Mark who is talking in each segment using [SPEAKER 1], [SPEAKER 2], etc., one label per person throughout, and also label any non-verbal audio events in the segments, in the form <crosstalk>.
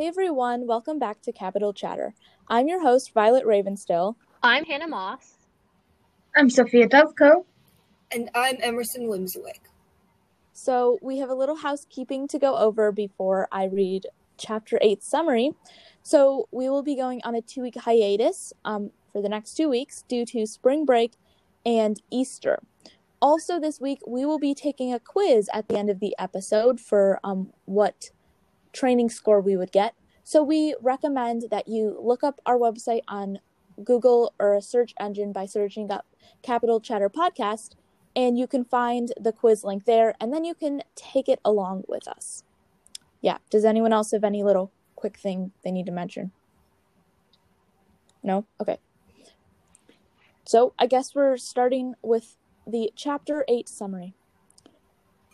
[SPEAKER 1] Hey everyone, welcome back to Capital Chatter. I'm your host, Violet Ravenstill.
[SPEAKER 2] I'm Hannah Moss.
[SPEAKER 3] I'm Sophia Dovko.
[SPEAKER 4] And I'm Emerson Wimswick.
[SPEAKER 1] So, we have a little housekeeping to go over before I read Chapter 8 summary. So, we will be going on a two week hiatus um, for the next two weeks due to spring break and Easter. Also, this week, we will be taking a quiz at the end of the episode for um, what training score we would get. So, we recommend that you look up our website on Google or a search engine by searching up Capital Chatter Podcast, and you can find the quiz link there, and then you can take it along with us. Yeah, does anyone else have any little quick thing they need to mention? No? Okay. So, I guess we're starting with the Chapter 8 summary.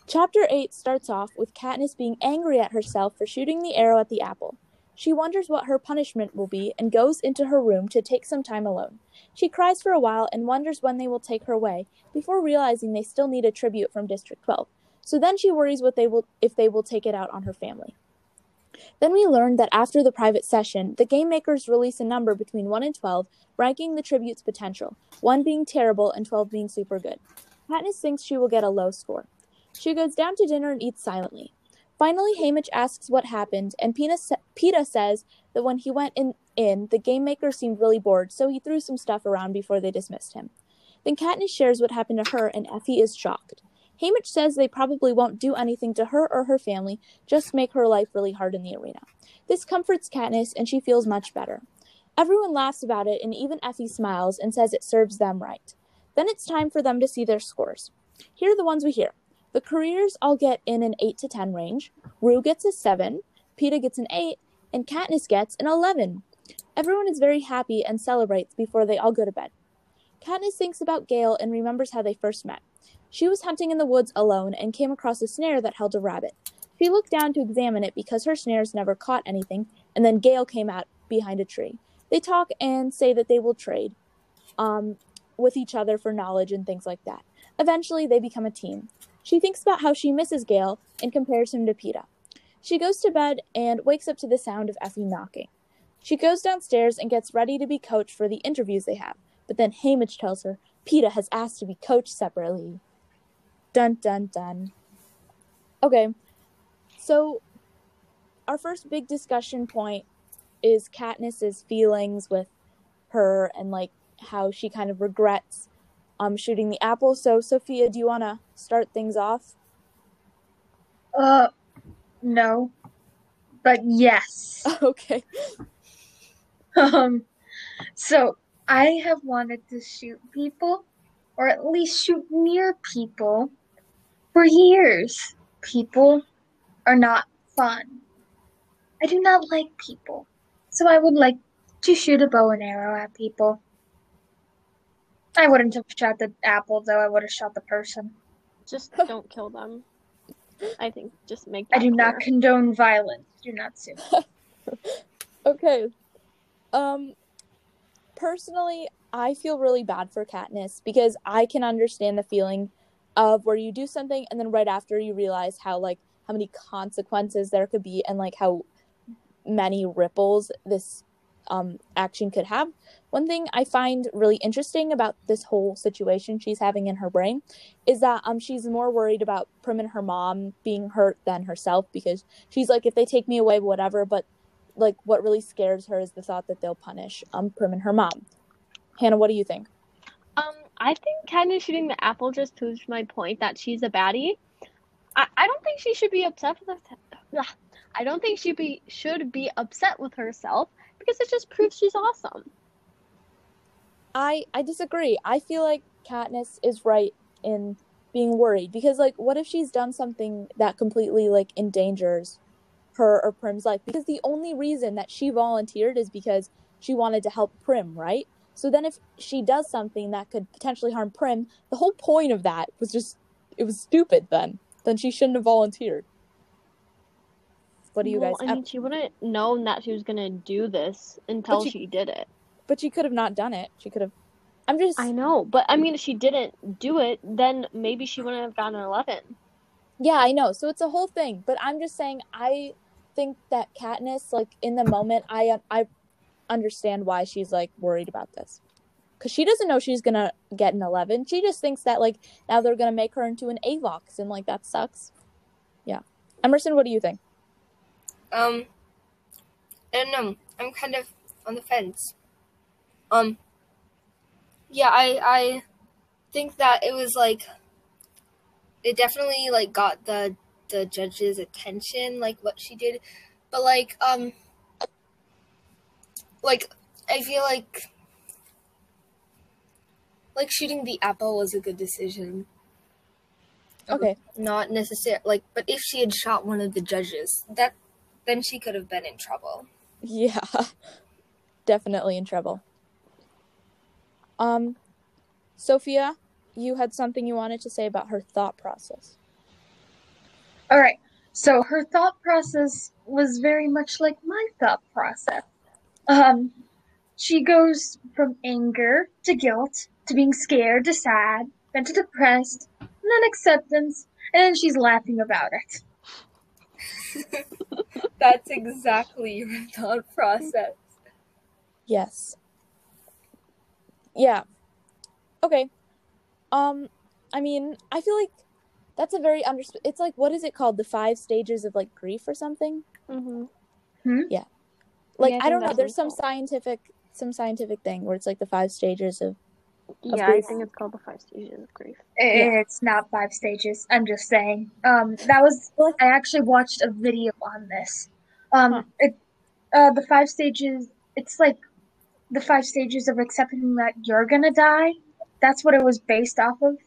[SPEAKER 1] Chapter 8 starts off with Katniss being angry at herself for shooting the arrow at the apple. She wonders what her punishment will be and goes into her room to take some time alone. She cries for a while and wonders when they will take her away, before realizing they still need a tribute from District 12. So then she worries what they will if they will take it out on her family. Then we learn that after the private session, the game makers release a number between 1 and 12, ranking the tribute's potential, 1 being terrible and 12 being super good. Katniss thinks she will get a low score. She goes down to dinner and eats silently. Finally, Haymitch asks what happened, and Peeta says that when he went in, in, the game maker seemed really bored, so he threw some stuff around before they dismissed him. Then Katniss shares what happened to her, and Effie is shocked. Haymitch says they probably won't do anything to her or her family, just make her life really hard in the arena. This comforts Katniss, and she feels much better. Everyone laughs about it, and even Effie smiles and says it serves them right. Then it's time for them to see their scores. Here are the ones we hear. The careers all get in an 8 to 10 range. Rue gets a 7, Peeta gets an 8, and Katniss gets an 11. Everyone is very happy and celebrates before they all go to bed. Katniss thinks about Gale and remembers how they first met. She was hunting in the woods alone and came across a snare that held a rabbit. She looked down to examine it because her snares never caught anything, and then Gale came out behind a tree. They talk and say that they will trade um, with each other for knowledge and things like that. Eventually, they become a team. She thinks about how she misses Gale and compares him to Peeta. She goes to bed and wakes up to the sound of Effie knocking. She goes downstairs and gets ready to be coached for the interviews they have, but then Haymitch tells her Peeta has asked to be coached separately. Dun dun dun. Okay, so our first big discussion point is Katniss's feelings with her and like how she kind of regrets um, shooting the apple. So, Sophia, do you want to start things off?
[SPEAKER 3] Uh, no, but yes. <laughs>
[SPEAKER 1] Okay.
[SPEAKER 3] Um, so I have wanted to shoot people, or at least shoot near people, for years. People are not fun. I do not like people, so I would like to shoot a bow and arrow at people. I wouldn't have shot the apple though. I would have shot the person.
[SPEAKER 2] Just <laughs> don't kill them. I think just make.
[SPEAKER 3] I do
[SPEAKER 2] clear.
[SPEAKER 3] not condone violence. Do not sue. <laughs>
[SPEAKER 1] okay. Um personally, I feel really bad for Katniss because I can understand the feeling of where you do something and then right after you realize how like how many consequences there could be and like how many ripples this um, action could have. One thing I find really interesting about this whole situation she's having in her brain is that um, she's more worried about Prim and her mom being hurt than herself because she's like, if they take me away, whatever. But like, what really scares her is the thought that they'll punish um, Prim and her mom. Hannah, what do you think?
[SPEAKER 2] Um, I think Katniss shooting the apple just proves my point that she's a baddie. I, I don't think she should be upset with. I don't think she be should be upset with herself because it just proves she's awesome.
[SPEAKER 1] I I disagree. I feel like Katniss is right in being worried because like what if she's done something that completely like endangers her or Prim's life because the only reason that she volunteered is because she wanted to help Prim, right? So then if she does something that could potentially harm Prim, the whole point of that was just it was stupid then. Then she shouldn't have volunteered. What do you
[SPEAKER 2] well,
[SPEAKER 1] guys
[SPEAKER 2] I mean, she wouldn't known that she was gonna do this until
[SPEAKER 1] she-
[SPEAKER 2] she did it.
[SPEAKER 1] But she could have not done it. She could have I'm just
[SPEAKER 2] I know, but I mean, if she didn't do it, then maybe she wouldn't have gotten an eleven.
[SPEAKER 1] Yeah, I know. So it's a whole thing, but I'm just saying I think that Katniss, like in the moment, I I understand why she's like worried about this, because she doesn't know she's gonna get an eleven. She just thinks that like now they're gonna make her into an Avox, and like that sucks. Yeah, Emerson, what do you think?
[SPEAKER 4] Um, I don't know. I'm kind of on the fence. Um, yeah, I I think that it was like it definitely like got the the judge's attention, like what she did, but like um, like I feel like like shooting the apple was a good decision.
[SPEAKER 1] Okay,
[SPEAKER 4] Not necessarily like, but if she had shot one of the judges, that then she could have been in trouble.
[SPEAKER 1] yeah, <laughs> definitely in trouble. Um, Sophia, you had something you wanted to say about her thought process.
[SPEAKER 3] All right. So her thought process was very much like my thought process. Um, she goes from anger to guilt to being scared to sad, then to depressed, and then acceptance, and then she's laughing about it. <laughs>
[SPEAKER 4] That's exactly your thought process.
[SPEAKER 1] Yes. Yeah. Okay. Um, I mean, I feel like that's a very under. It's like what is it called? The five stages of like grief or something.
[SPEAKER 2] Mm-hmm.
[SPEAKER 1] Like
[SPEAKER 2] Yeah, I
[SPEAKER 1] I, don't know. There's some
[SPEAKER 2] called.
[SPEAKER 1] scientific, some scientific thing where it's like the five stages of.
[SPEAKER 2] Yeah, I
[SPEAKER 1] grief.
[SPEAKER 2] think it's called the five stages of grief.
[SPEAKER 1] Yeah.
[SPEAKER 3] It's not five stages. I'm just saying. Um, that was I actually watched a video on this. Um,
[SPEAKER 1] Huh.
[SPEAKER 3] it, uh, the five stages. It's like the five stages of accepting that you're gonna die. That's what it was based off of.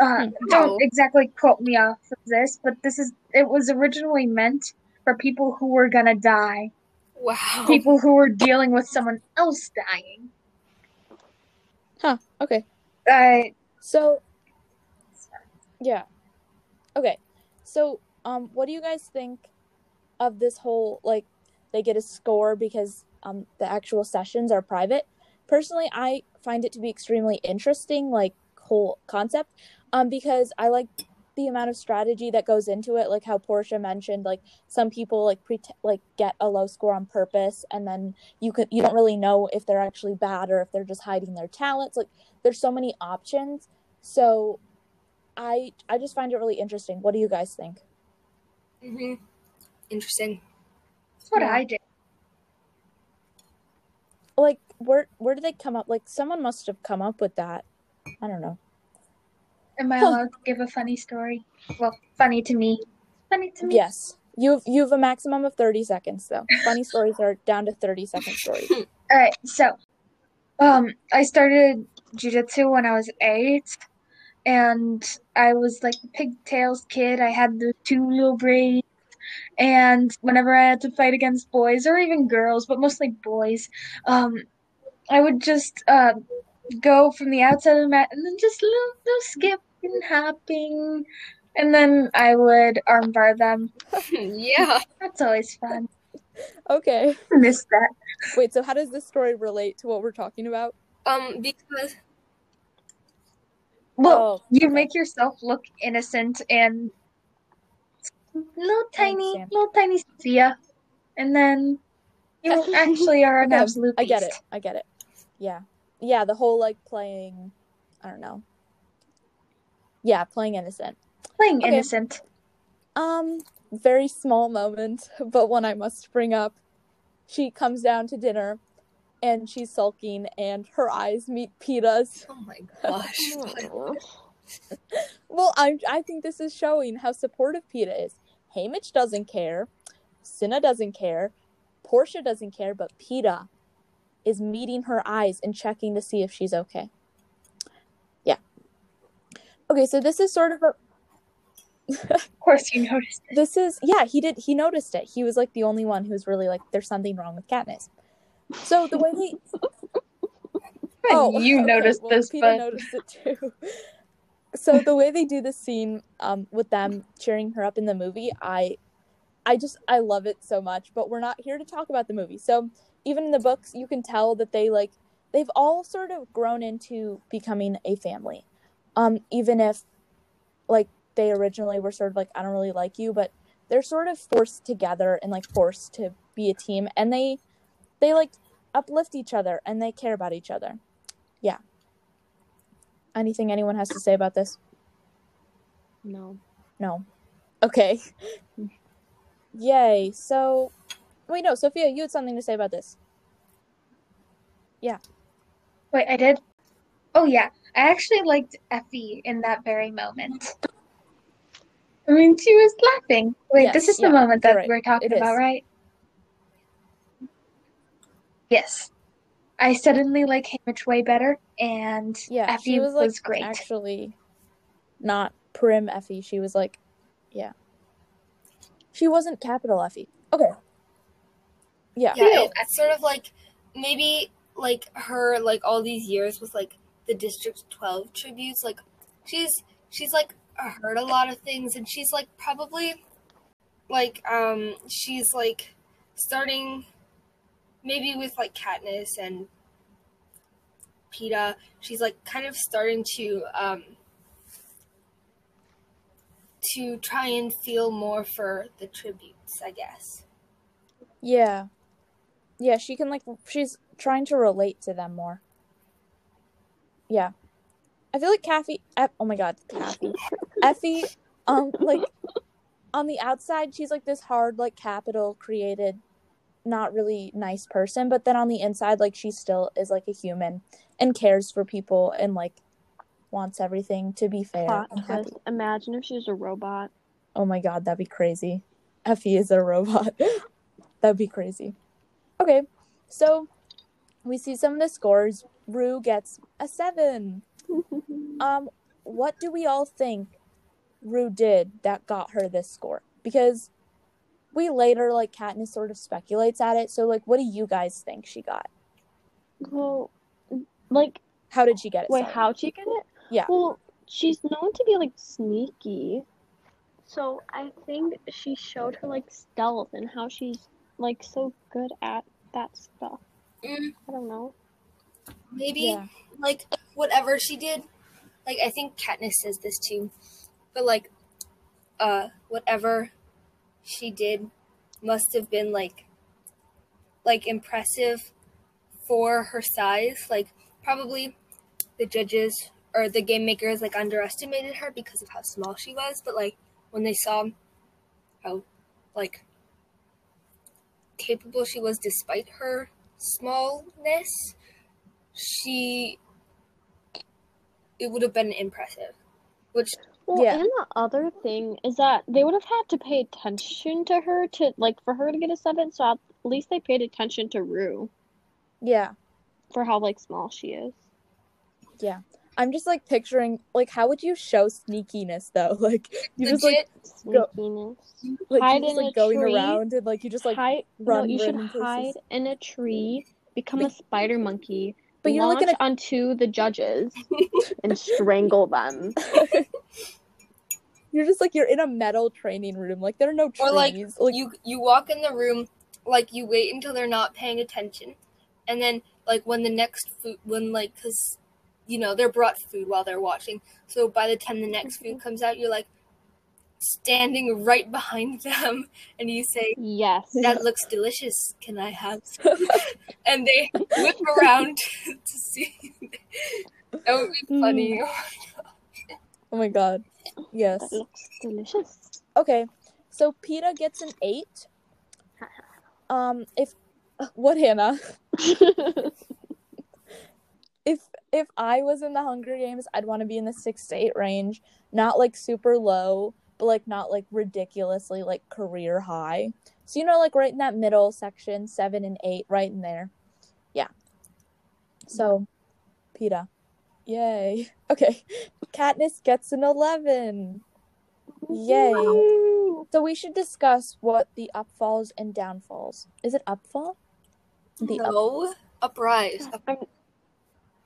[SPEAKER 3] Uh,
[SPEAKER 1] Hmm.
[SPEAKER 3] don't exactly quote me off of this, but this is it was originally meant for people who were gonna die,
[SPEAKER 4] Wow.
[SPEAKER 3] people who were dealing with someone else dying.
[SPEAKER 1] Huh. Okay.
[SPEAKER 3] I
[SPEAKER 1] So. Yeah. Okay. So, um, what do you guys think of this whole like they get a score because um the actual sessions are private? Personally, I find it to be extremely interesting, like whole concept, um, because I like the amount of strategy that goes into it, like how Portia mentioned, like some people like pre like get a low score on purpose, and then you could you don't really know if they're actually bad or if they're just hiding their talents. Like there's so many options, so I I just find it really interesting. What do you guys think?
[SPEAKER 4] hmm Interesting.
[SPEAKER 3] that's what
[SPEAKER 1] Yeah.
[SPEAKER 3] I did.
[SPEAKER 1] Like where where did they come up? Like someone must have come up with that. I don't know.
[SPEAKER 3] Am I allowed to give a funny story? Well, funny to me. Funny to me.
[SPEAKER 1] Yes. You've you've a maximum of 30 seconds though. <laughs> Funny stories are down to 30 second stories. <laughs>
[SPEAKER 3] All right, so um, I started jujitsu when I was eight, and I was like the pigtails kid. I had the two little braids, and whenever I had to fight against boys or even girls, but mostly boys, um, I would just uh, go from the outside of the mat and then just little, little skip and hopping, and then I would armbar them. <laughs>
[SPEAKER 4] yeah.
[SPEAKER 3] That's always fun.
[SPEAKER 1] Okay.
[SPEAKER 3] I miss that.
[SPEAKER 1] Wait, so how does this story relate to what we're talking about?
[SPEAKER 4] Um, because
[SPEAKER 3] Well,
[SPEAKER 1] Oh,
[SPEAKER 3] you
[SPEAKER 1] okay.
[SPEAKER 3] make yourself look innocent and little tiny,
[SPEAKER 1] understand.
[SPEAKER 3] little tiny Sophia, and then you actually are an <laughs>
[SPEAKER 1] Okay,
[SPEAKER 3] absolute.
[SPEAKER 1] I get it. I get it. Yeah. Yeah, the whole like playing I don't know. Yeah, playing innocent.
[SPEAKER 3] Playing
[SPEAKER 1] Okay.
[SPEAKER 3] innocent.
[SPEAKER 1] Um, very small moment, <laughs> but one I must bring up. She comes down to dinner and she's sulking and her eyes meet Peeta's.
[SPEAKER 4] oh my gosh. <laughs>
[SPEAKER 1] Well, I I think this is showing how supportive Peeta is. Haymitch doesn't care, Cinna doesn't care, Portia doesn't care, but Peeta is meeting her eyes and checking to see if she's okay. Yeah. Okay, so this is sort of a
[SPEAKER 3] Of course, you noticed it.
[SPEAKER 1] this is yeah he did he noticed it he was like the only one who was really like there's something wrong with Katniss. So the way they <laughs> oh
[SPEAKER 3] you <laughs>
[SPEAKER 1] okay,
[SPEAKER 3] noticed
[SPEAKER 1] well,
[SPEAKER 3] this,
[SPEAKER 1] Peeta
[SPEAKER 3] but
[SPEAKER 1] noticed it too. So the way they do this scene um with them cheering her up in the movie, I I just I love it so much. But we're not here to talk about the movie. So even in the books, you can tell that they like they've all sort of grown into becoming a family. Um, even if like they originally were sort of like I don't really like you, but they're sort of forced together and like forced to be a team and they they like uplift each other and they care about each other. Yeah. Anything anyone has to say about this?
[SPEAKER 2] No.
[SPEAKER 1] No. Okay. Yay. So wait no, Sophia, you had something to say about this. Yeah.
[SPEAKER 3] Wait, I did? Oh, yeah. I actually liked Effie in that very moment. I mean, she was laughing. Wait, this
[SPEAKER 1] Yes,
[SPEAKER 3] is the moment that
[SPEAKER 1] right.
[SPEAKER 3] we're talking about, right? Yes. I suddenly like Haymitch way better, and
[SPEAKER 1] Yeah,
[SPEAKER 3] Effie
[SPEAKER 1] she was like
[SPEAKER 3] was great.
[SPEAKER 1] actually not prim Effie. She was like, yeah. She wasn't Capitol Effie. Okay. Yeah.
[SPEAKER 4] Yeah, it, it's sort of like maybe like her like all these years with like the District Twelve tributes. Like she's she's like heard a lot of things, and she's like probably like um she's like starting maybe with like Katniss and Peeta. She's like kind of starting to um to try and feel more for the tributes, I guess.
[SPEAKER 1] Yeah. Yeah, she can like she's trying to relate to them more. Yeah. I feel like Kathy oh my god, Kathy. <laughs> Effie um like on the outside she's like this hard like Capitol created not really nice person, but then on the inside like she still is like a human and cares for people and like wants everything to be fair
[SPEAKER 2] Plot
[SPEAKER 1] and happy.
[SPEAKER 2] twist. Imagine if she was a robot.
[SPEAKER 1] Oh my god, that'd be crazy. <laughs> Effie is a robot. <laughs> that'd be crazy. Okay, so we see some of the scores. Rue gets a seven. <laughs> Um, what do we all think Rue did that got her this score? Because we later, like Katniss, sort of speculates at it. So, like, what do you guys think she got?
[SPEAKER 2] well, like,
[SPEAKER 1] How did she get it?
[SPEAKER 2] wait,
[SPEAKER 1] Sorry.
[SPEAKER 2] how'd she get it?
[SPEAKER 1] Yeah.
[SPEAKER 2] Well, she's known to be like sneaky. So I think she showed her like stealth and how she's like so good at that stuff.
[SPEAKER 4] Mm,
[SPEAKER 2] I don't know.
[SPEAKER 4] maybe
[SPEAKER 1] Yeah.
[SPEAKER 4] like whatever she did like i think katniss says this too but like uh whatever she did must have been like like impressive for her size. Like probably the judges or the game makers like underestimated her because of how small she was but like when they saw how like capable she was despite her smallness she it would have been impressive which
[SPEAKER 2] Well,
[SPEAKER 1] Yeah.
[SPEAKER 2] and the other thing is that they would have had to pay attention to her to like for her to get a seven. So at least they paid attention to Rue
[SPEAKER 1] Yeah.
[SPEAKER 2] for how like small she is. Yeah.
[SPEAKER 1] I'm just like picturing, like, how would you show sneakiness though? <laughs> Like, you just like,
[SPEAKER 4] legit
[SPEAKER 1] Go-
[SPEAKER 2] Sneakiness.
[SPEAKER 1] like,
[SPEAKER 2] hide
[SPEAKER 1] just
[SPEAKER 2] in
[SPEAKER 1] like
[SPEAKER 2] a
[SPEAKER 1] going
[SPEAKER 2] tree.
[SPEAKER 1] around and like, you just like
[SPEAKER 2] hide. No,
[SPEAKER 1] run
[SPEAKER 2] you should
[SPEAKER 1] random places.
[SPEAKER 2] hide in a tree, become a spider monkey,
[SPEAKER 1] but you're, like,
[SPEAKER 2] launch
[SPEAKER 1] in
[SPEAKER 2] onto the judges <laughs> and strangle them. <laughs>
[SPEAKER 1] You're just like you're in a metal training room. Like there are no trees.
[SPEAKER 4] Or, like,
[SPEAKER 1] like
[SPEAKER 4] you you walk in the room like you wait until they're not paying attention and then like when the next food when like because you know they're brought food while they're watching so by the time the next food mm-hmm. comes out you're like standing right behind them and you say
[SPEAKER 2] Yes.
[SPEAKER 4] that looks delicious can i have some? <laughs> and they whip around <laughs> to see that would be funny <laughs>
[SPEAKER 1] oh my god, yes.
[SPEAKER 2] That looks delicious.
[SPEAKER 1] Okay, so Peeta gets an eight. Um, if what Hannah? If if I was in the Hunger Games, I'd want to be in the six to eight range, not like super low, but like not like ridiculously like career high. So you know, like right in that middle section, seven and eight, right in there. Yeah. So, Peeta, yay. <laughs> Okay, Katniss gets an eleven. Yay.
[SPEAKER 2] Woo!
[SPEAKER 1] So we should discuss what the upfalls and downfalls. Is it upfall? The up-
[SPEAKER 4] no uprise
[SPEAKER 2] I'm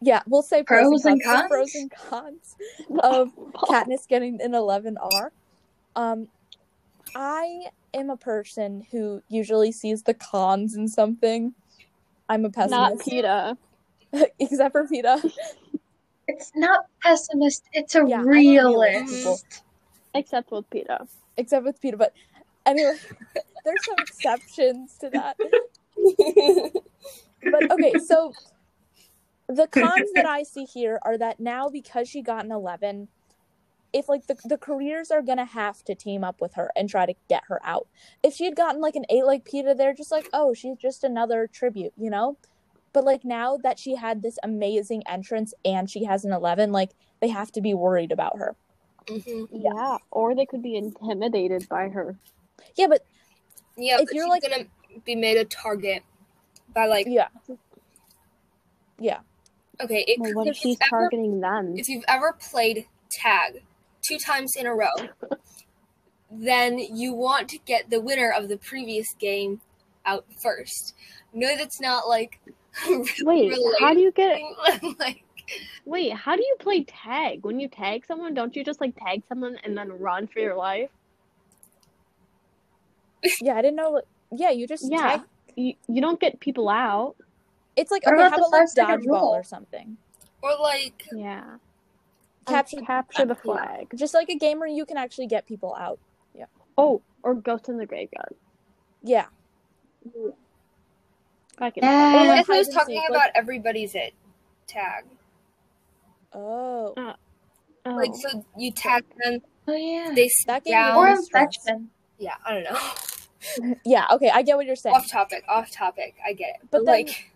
[SPEAKER 1] yeah, we'll say pros,
[SPEAKER 3] Pros
[SPEAKER 1] and
[SPEAKER 3] and
[SPEAKER 1] cons. <laughs> The
[SPEAKER 3] cons?
[SPEAKER 1] Pros and cons of Katniss getting an 11R. Um, I am a person who usually sees the cons in something. I'm a pessimist.
[SPEAKER 2] Not
[SPEAKER 1] pessimist,
[SPEAKER 2] Peeta. <laughs>
[SPEAKER 1] except for Peeta.
[SPEAKER 3] It's not pessimist, it's a
[SPEAKER 1] Yeah, I'm a realist.
[SPEAKER 3] realist.
[SPEAKER 2] Except with Peeta.
[SPEAKER 1] except with Peeta. But Anyway, <laughs> there's some exceptions to that. <laughs> But okay, so the cons that I see here are that now because she got an 11, if like the, the careers are gonna have to team up with her and try to get her out. If she had gotten like an 8 like Peeta, they're just like, oh, she's just another tribute, you know? But like now that she had this amazing entrance and she has an 11, like they have to be worried about her.
[SPEAKER 4] hmm
[SPEAKER 2] Yeah, or they could be intimidated by her.
[SPEAKER 1] Yeah, but
[SPEAKER 4] Yeah,
[SPEAKER 1] If
[SPEAKER 4] but
[SPEAKER 1] you're,
[SPEAKER 4] she's
[SPEAKER 1] like-
[SPEAKER 4] gonna be made a target by like
[SPEAKER 1] yeah. Yeah.
[SPEAKER 4] okay. It,
[SPEAKER 2] Well, what
[SPEAKER 4] if
[SPEAKER 2] if she's
[SPEAKER 4] you've ever,
[SPEAKER 2] targeting them?
[SPEAKER 4] if you've ever played tag two times in a row, then you want to get the winner of the previous game out first. No, that's not like <laughs>
[SPEAKER 2] Wait, how do you get? <laughs>
[SPEAKER 4] like
[SPEAKER 2] Wait, how do you play tag? When you tag someone, don't you just like tag someone and then run for your life? <laughs>
[SPEAKER 1] Yeah, I didn't know. Yeah, you just
[SPEAKER 2] Yeah.
[SPEAKER 1] tag.
[SPEAKER 2] You, you don't get people out.
[SPEAKER 1] It's like
[SPEAKER 3] What
[SPEAKER 1] okay,
[SPEAKER 3] about
[SPEAKER 1] how
[SPEAKER 3] the
[SPEAKER 1] about like dodgeball or something?
[SPEAKER 4] or like
[SPEAKER 2] Yeah.
[SPEAKER 1] Capture-
[SPEAKER 2] capture the
[SPEAKER 1] yeah.
[SPEAKER 2] flag.
[SPEAKER 1] Just like a game where you can actually get people out. Yeah.
[SPEAKER 2] Oh, or ghost in the graveyard.
[SPEAKER 1] Yeah.
[SPEAKER 2] I can.
[SPEAKER 3] Yeah.
[SPEAKER 4] Well,
[SPEAKER 1] like
[SPEAKER 4] if I was
[SPEAKER 1] hide
[SPEAKER 4] talking
[SPEAKER 1] like-
[SPEAKER 4] about everybody's it tag.
[SPEAKER 1] Oh, uh,
[SPEAKER 2] Oh.
[SPEAKER 4] Like so you tag them,
[SPEAKER 3] Oh yeah.
[SPEAKER 4] they sit
[SPEAKER 1] That game
[SPEAKER 4] down.
[SPEAKER 3] or infection.
[SPEAKER 4] Yeah, I don't know. <laughs>
[SPEAKER 1] yeah. Okay, I get what you're saying.
[SPEAKER 4] off topic, off topic. I get it.
[SPEAKER 1] But
[SPEAKER 4] But,
[SPEAKER 1] then-
[SPEAKER 4] like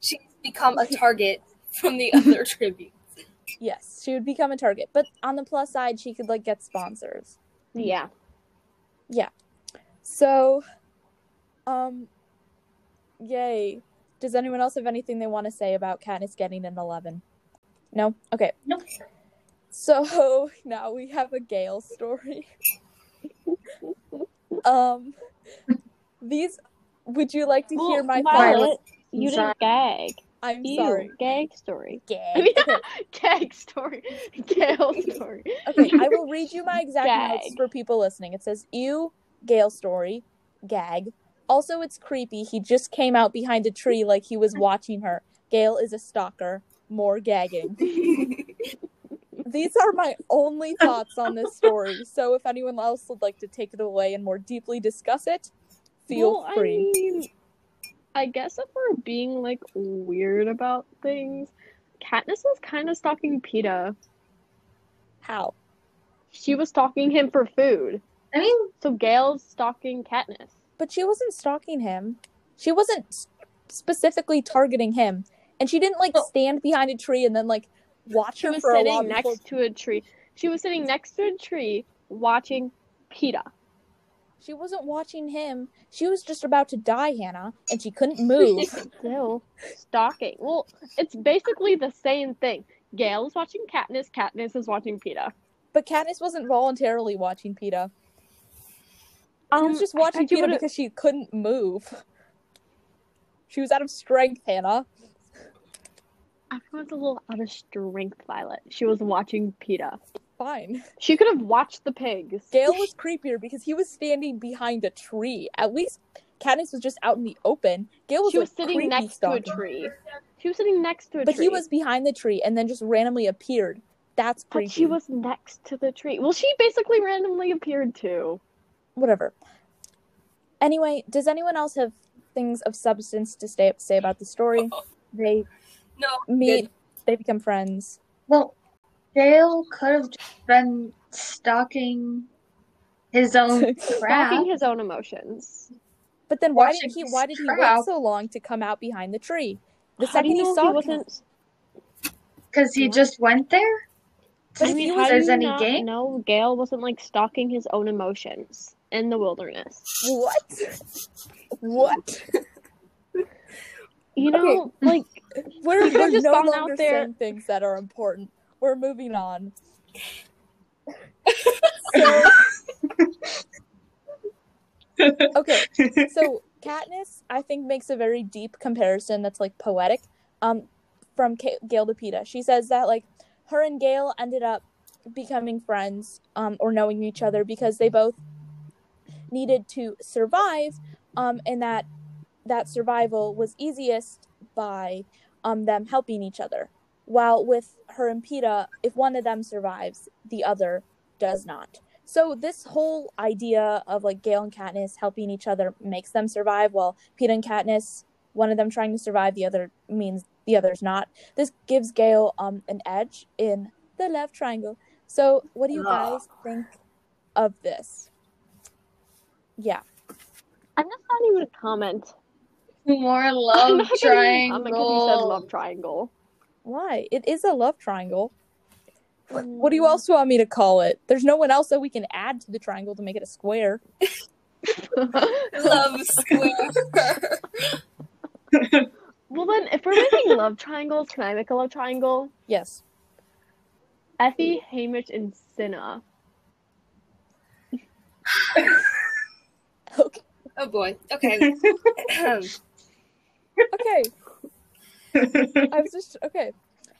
[SPEAKER 4] she's become a target from the other <laughs> tributes.
[SPEAKER 1] Yes, she would become a target. But on the plus side, she could like get sponsors.
[SPEAKER 2] yeah. Yeah.
[SPEAKER 1] So, um, yay. Does anyone else have anything they want to say about Katniss getting an 11? No? Okay.
[SPEAKER 3] Nope.
[SPEAKER 1] So <laughs> now we have a Gale story. <laughs> um, these, would you like to hear
[SPEAKER 2] Well,
[SPEAKER 1] my
[SPEAKER 2] Violet,
[SPEAKER 1] thoughts?
[SPEAKER 2] you didn't gag.
[SPEAKER 1] I'm
[SPEAKER 2] Ew,
[SPEAKER 1] sorry.
[SPEAKER 2] gag story. <laughs>
[SPEAKER 1] Gag. Okay. <laughs>
[SPEAKER 2] gag story. Gale <laughs> story.
[SPEAKER 1] Okay, I will read you my exact notes for people listening. It says, Ew, Gale story, gag. Also, it's creepy. He just came out behind a tree like he was watching her. Gale is a stalker. More gagging. These are my only thoughts on this story. So if anyone else would like to take it away and more deeply discuss it, feel
[SPEAKER 2] well,
[SPEAKER 1] free.
[SPEAKER 2] I mean, I guess if we're being like weird about things, Katniss was kind of stalking Peeta.
[SPEAKER 1] How?
[SPEAKER 2] She was stalking him for food.
[SPEAKER 3] I mean,
[SPEAKER 2] So Gale's stalking Katniss.
[SPEAKER 1] But she wasn't stalking him. She wasn't specifically targeting him. And she didn't like stand behind a tree and then like watch
[SPEAKER 2] She
[SPEAKER 1] her
[SPEAKER 2] was
[SPEAKER 1] for a
[SPEAKER 2] sitting
[SPEAKER 1] while
[SPEAKER 2] next
[SPEAKER 1] before
[SPEAKER 2] to a tree. She was sitting next to a tree watching Peeta.
[SPEAKER 1] She wasn't watching him. She was just about to die, Hannah, and she couldn't move. <laughs>
[SPEAKER 2] Still stalking. Well, it's basically the same thing. Gale is watching Katniss. Katniss is watching Peeta.
[SPEAKER 1] but Katniss wasn't voluntarily watching Peeta. She
[SPEAKER 2] Um,
[SPEAKER 1] was just watching
[SPEAKER 2] Peeta
[SPEAKER 1] because she couldn't move. She was out of strength, Hannah.
[SPEAKER 2] I was a little out of strength, Violet. She was watching Peeta.
[SPEAKER 1] Fine. <laughs>
[SPEAKER 2] She could have watched the pigs.
[SPEAKER 1] Gale was <laughs> creepier because he was standing behind a tree. At least Katniss was just out in the open. Gale was,
[SPEAKER 2] she was
[SPEAKER 1] like,
[SPEAKER 2] sitting next
[SPEAKER 1] stalking.
[SPEAKER 2] to a tree. She was sitting next to a
[SPEAKER 1] But
[SPEAKER 2] tree.
[SPEAKER 1] But he was behind the tree and then just randomly appeared. That's creepy.
[SPEAKER 2] But she was next to the tree. Well, she basically randomly appeared too.
[SPEAKER 1] whatever. Anyway, does anyone else have things of substance to stay, say about the story? <laughs> They
[SPEAKER 4] No,
[SPEAKER 1] meet,
[SPEAKER 4] good.
[SPEAKER 1] they become friends.
[SPEAKER 3] well, Gale could have just been stalking his own <laughs> crap.
[SPEAKER 2] Stalking his own emotions.
[SPEAKER 1] But then why
[SPEAKER 3] Watching
[SPEAKER 1] did he why did he wait
[SPEAKER 3] crowd.
[SPEAKER 1] so long to come out behind the tree? The
[SPEAKER 2] How do
[SPEAKER 1] second
[SPEAKER 2] you
[SPEAKER 1] he
[SPEAKER 2] know
[SPEAKER 1] saw
[SPEAKER 2] he wasn't?
[SPEAKER 3] Because he just went there?
[SPEAKER 1] But
[SPEAKER 2] I
[SPEAKER 1] if
[SPEAKER 2] mean,
[SPEAKER 1] he
[SPEAKER 2] how
[SPEAKER 1] was-
[SPEAKER 2] do
[SPEAKER 3] there's
[SPEAKER 2] you
[SPEAKER 3] any
[SPEAKER 2] not
[SPEAKER 3] game?
[SPEAKER 2] know Gale wasn't like stalking his own emotions in the wilderness?
[SPEAKER 1] What? What?
[SPEAKER 2] You know, like
[SPEAKER 1] We're,
[SPEAKER 2] could've
[SPEAKER 1] we're
[SPEAKER 2] just
[SPEAKER 1] no
[SPEAKER 2] gone out
[SPEAKER 1] longer
[SPEAKER 2] there-
[SPEAKER 1] saying things that are important. We're moving on. So, <laughs> okay, so Katniss, I think, makes a very deep comparison that's like poetic. Um, from Gale to Peeta, she says that like her and Gale ended up becoming friends, um, or knowing each other because they both needed to survive, um, and that that survival was easiest by um them helping each other. While with her and Peeta, if one of them survives, the other does not. So this whole idea of like Gale and Katniss helping each other makes them survive, while Peeta and Katniss, one of them trying to survive, the other means the other's not. This gives Gale um an edge in the love triangle. So what do you guys think of this? Yeah.
[SPEAKER 2] I'm just not even a comment.
[SPEAKER 3] More
[SPEAKER 2] I'm not gonna even comment 'cause you said love triangle.
[SPEAKER 1] Why? It is a love triangle. What, what do you
[SPEAKER 2] Mm.
[SPEAKER 1] else want me to call it? There's no one else that we can add to the triangle to make it a square. <laughs>
[SPEAKER 4] Love square. <laughs>
[SPEAKER 2] well then, if we're making love triangles, can I make a love triangle?
[SPEAKER 1] Yes.
[SPEAKER 2] Effie, Haymitch, and Cinna. <laughs>
[SPEAKER 1] Okay.
[SPEAKER 4] oh boy. Okay.
[SPEAKER 1] Okay. <laughs> I was just okay.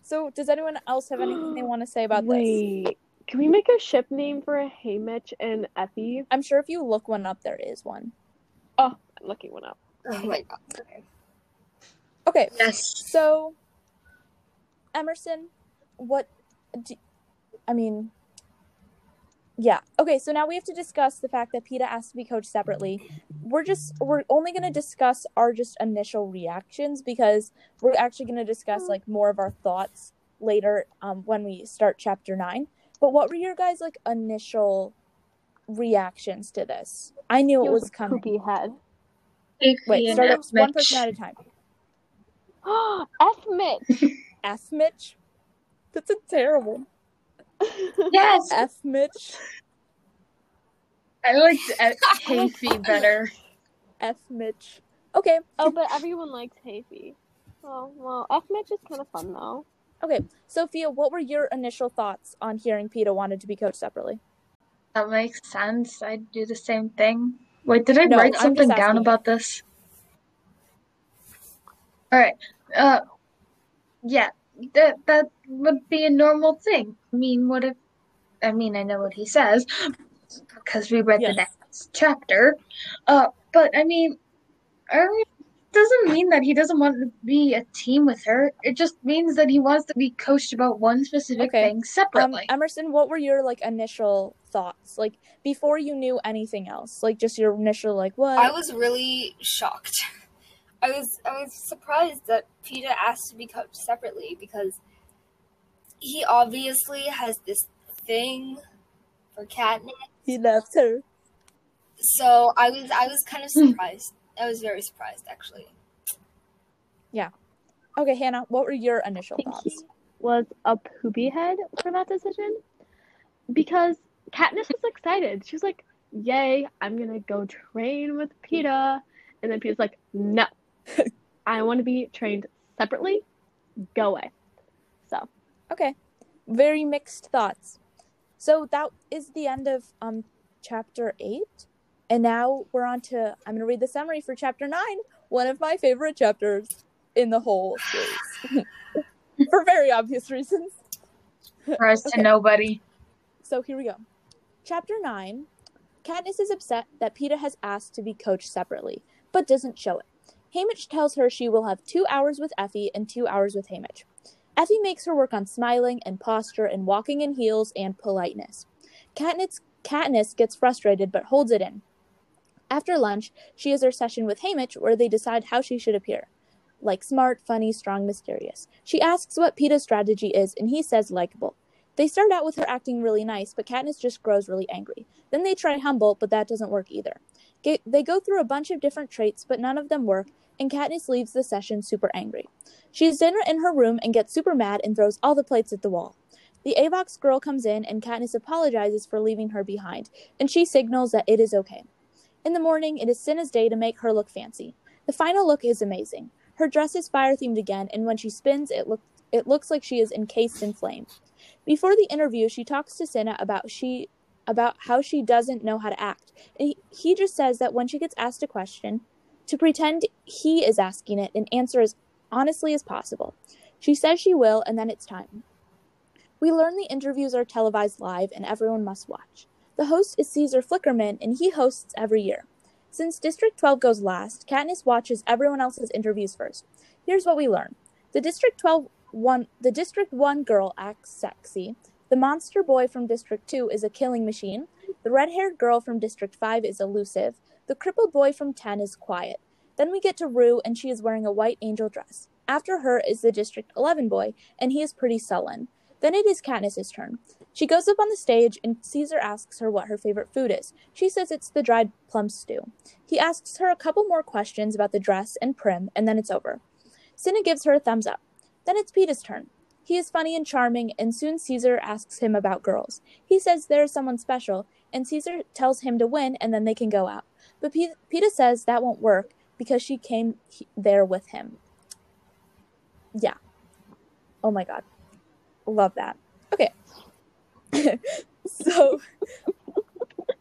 [SPEAKER 1] So, does anyone else have anything they want to say about this?
[SPEAKER 2] Wait, can we make a ship name for a Haymitch and Effie?
[SPEAKER 1] I'm sure if you look one up, there is one.
[SPEAKER 2] Oh, I'm looking one up.
[SPEAKER 4] oh my god. Okay.
[SPEAKER 1] Okay.
[SPEAKER 3] Yes.
[SPEAKER 1] So, Emerson, what? Do, I mean, yeah. Okay. So now we have to discuss the fact that Peeta asked to be coached separately. We're just we're only going to discuss our just initial reactions because we're actually going to discuss like more of our thoughts later um, when we start chapter nine. But what were your guys like initial reactions to this? I knew it
[SPEAKER 2] He
[SPEAKER 1] was
[SPEAKER 2] a
[SPEAKER 1] coming.
[SPEAKER 2] poopy head.
[SPEAKER 1] Wait,
[SPEAKER 3] And
[SPEAKER 1] start up one
[SPEAKER 3] Mitch.
[SPEAKER 1] person at a time. <gasps>
[SPEAKER 2] F Mitch. <laughs>
[SPEAKER 1] F Mitch. That's a terrible
[SPEAKER 3] Yes, <laughs>
[SPEAKER 1] F Mitch.
[SPEAKER 3] I liked uh, <laughs> Hafey better.
[SPEAKER 1] F Mitch. Okay,
[SPEAKER 2] oh, but everyone likes Hafey. Oh well, F Mitch is kind of fun though.
[SPEAKER 1] okay. Sophia, what were your initial thoughts on hearing Peeta wanted to be coached separately?
[SPEAKER 3] That makes sense. I'd do the same thing. Wait, did I
[SPEAKER 1] No,
[SPEAKER 3] write something down about this? All right. Uh, yeah, that that would be a normal thing. I mean, what if? I mean, I know what he says because we read the next chapter. Uh, but I mean, I mean, doesn't mean that he doesn't want to be a team with her. It just means that he wants to be coached about one specific
[SPEAKER 1] Okay.
[SPEAKER 3] thing
[SPEAKER 1] Um,
[SPEAKER 3] separately.
[SPEAKER 1] Emerson, what were your like initial thoughts, like before you knew anything else, like just your initial like what?
[SPEAKER 4] I was really shocked. I was I was surprised that Peeta asked to be coached separately because he obviously has this thing for Katniss.
[SPEAKER 1] he left her.
[SPEAKER 4] So I was I was kind of hmm. surprised. I was very surprised actually. Yeah.
[SPEAKER 1] Okay, Hannah, what were your initial
[SPEAKER 2] I think he
[SPEAKER 1] thoughts?
[SPEAKER 2] was a poopy head for that decision because Katniss was excited. She was like, "Yay! I'm gonna go train with Peeta," and then Peeta's like, "No, I want to be trained separately. Go away." So
[SPEAKER 1] Okay, very mixed thoughts. So that is the end of um chapter eight, and now we're on to I'm gonna read the summary for chapter nine, one of my favorite chapters in the whole series, <laughs> for very obvious reasons.
[SPEAKER 3] Surprise
[SPEAKER 1] okay.
[SPEAKER 3] to nobody.
[SPEAKER 1] So here we go. Chapter 9 Katniss is upset that Peeta has asked to be coached separately, but doesn't show it. Haymitch tells her she will have two hours with Effie and two hours with Haymitch. Effie makes her work on smiling and posture and walking in heels and politeness. Katniss, Katniss gets frustrated but holds it in. After lunch, she has her session with Haymitch where they decide how she should appear. Like smart, funny, strong, mysterious. She asks what Peeta's strategy is, and he says likable. They start out with her acting really nice, but Katniss just grows really angry. Then they try humble, but that doesn't work either. Ga- They go through a bunch of different traits, but none of them work, and Katniss leaves the session super angry. She has dinner in her room and gets super mad and throws all the plates at the wall. The Avox girl comes in, and Katniss apologizes for leaving her behind, and she signals that it is okay. In the morning, it is Cinna's day to make her look fancy. The final look is amazing. Her dress is fire themed again, and when she spins, it, look- it looks like she is encased in flame. Before the interview, she talks to Cinna about she about how she doesn't know how to act. He just says that when she gets asked a question, to pretend he is asking it and answer as honestly as possible. She says she will, and then it's time. We learn the interviews are televised live and everyone must watch. The host is Caesar Flickerman, and he hosts every year. Since District 12 goes last, Katniss watches everyone else's interviews first. Here's what we learn. The District 12 one the District 1 girl acts sexy. The monster boy from District 2 is a killing machine. The red haired girl from District 5 is elusive. The crippled boy from 10 is quiet. Then we get to Rue, and she is wearing a white angel dress. After her is the District 11 boy, and he is pretty sullen. Then it is Katniss's turn. She goes up on the stage, and Caesar asks her what her favorite food is. She says it's the dried plum stew. He asks her a couple more questions about the dress and Prim, and then it's over. Cinna gives her a thumbs up. Then it's Peeta's turn. He is funny and charming, and soon Caesar asks him about girls. He says there is someone special, and Caesar tells him to win, and then they can go out. But Pe- Peeta says that won't work because she came he- there with him. Yeah. Oh my god. Love that. Okay. <laughs> so,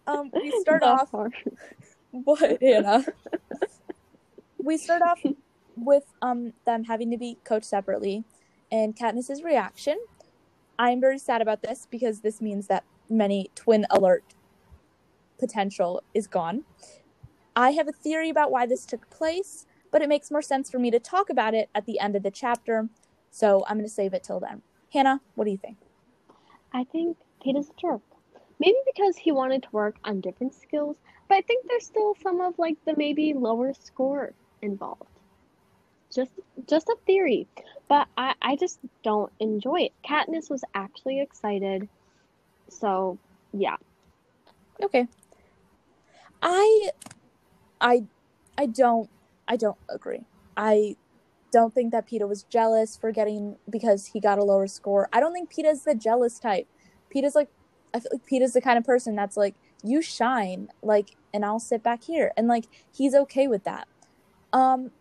[SPEAKER 1] um, we start
[SPEAKER 2] That's
[SPEAKER 1] off. <laughs> What, Hannah? we start off with um them having to be coached separately, and Katniss's reaction. I'm very sad about this because this means that many twin alert potential is gone. I have a theory about why this took place, but it makes more sense for me to talk about it at the end of the chapter, so I'm going to save it till then. Hannah, what do you think?
[SPEAKER 2] I think Peeta's a jerk. Maybe because he wanted to work on different skills, but I think there's still some of like the maybe lower score involved. Just just a theory. But I, I just don't enjoy it. Katniss was actually excited. So yeah.
[SPEAKER 1] Okay. I I I don't I don't agree. I don't think that Peeta was jealous for getting because he got a lower score. I don't think Peeta's the jealous type. Peeta's like I feel like Peeta's the kind of person that's like you shine like and I'll sit back here and like he's okay with that. Um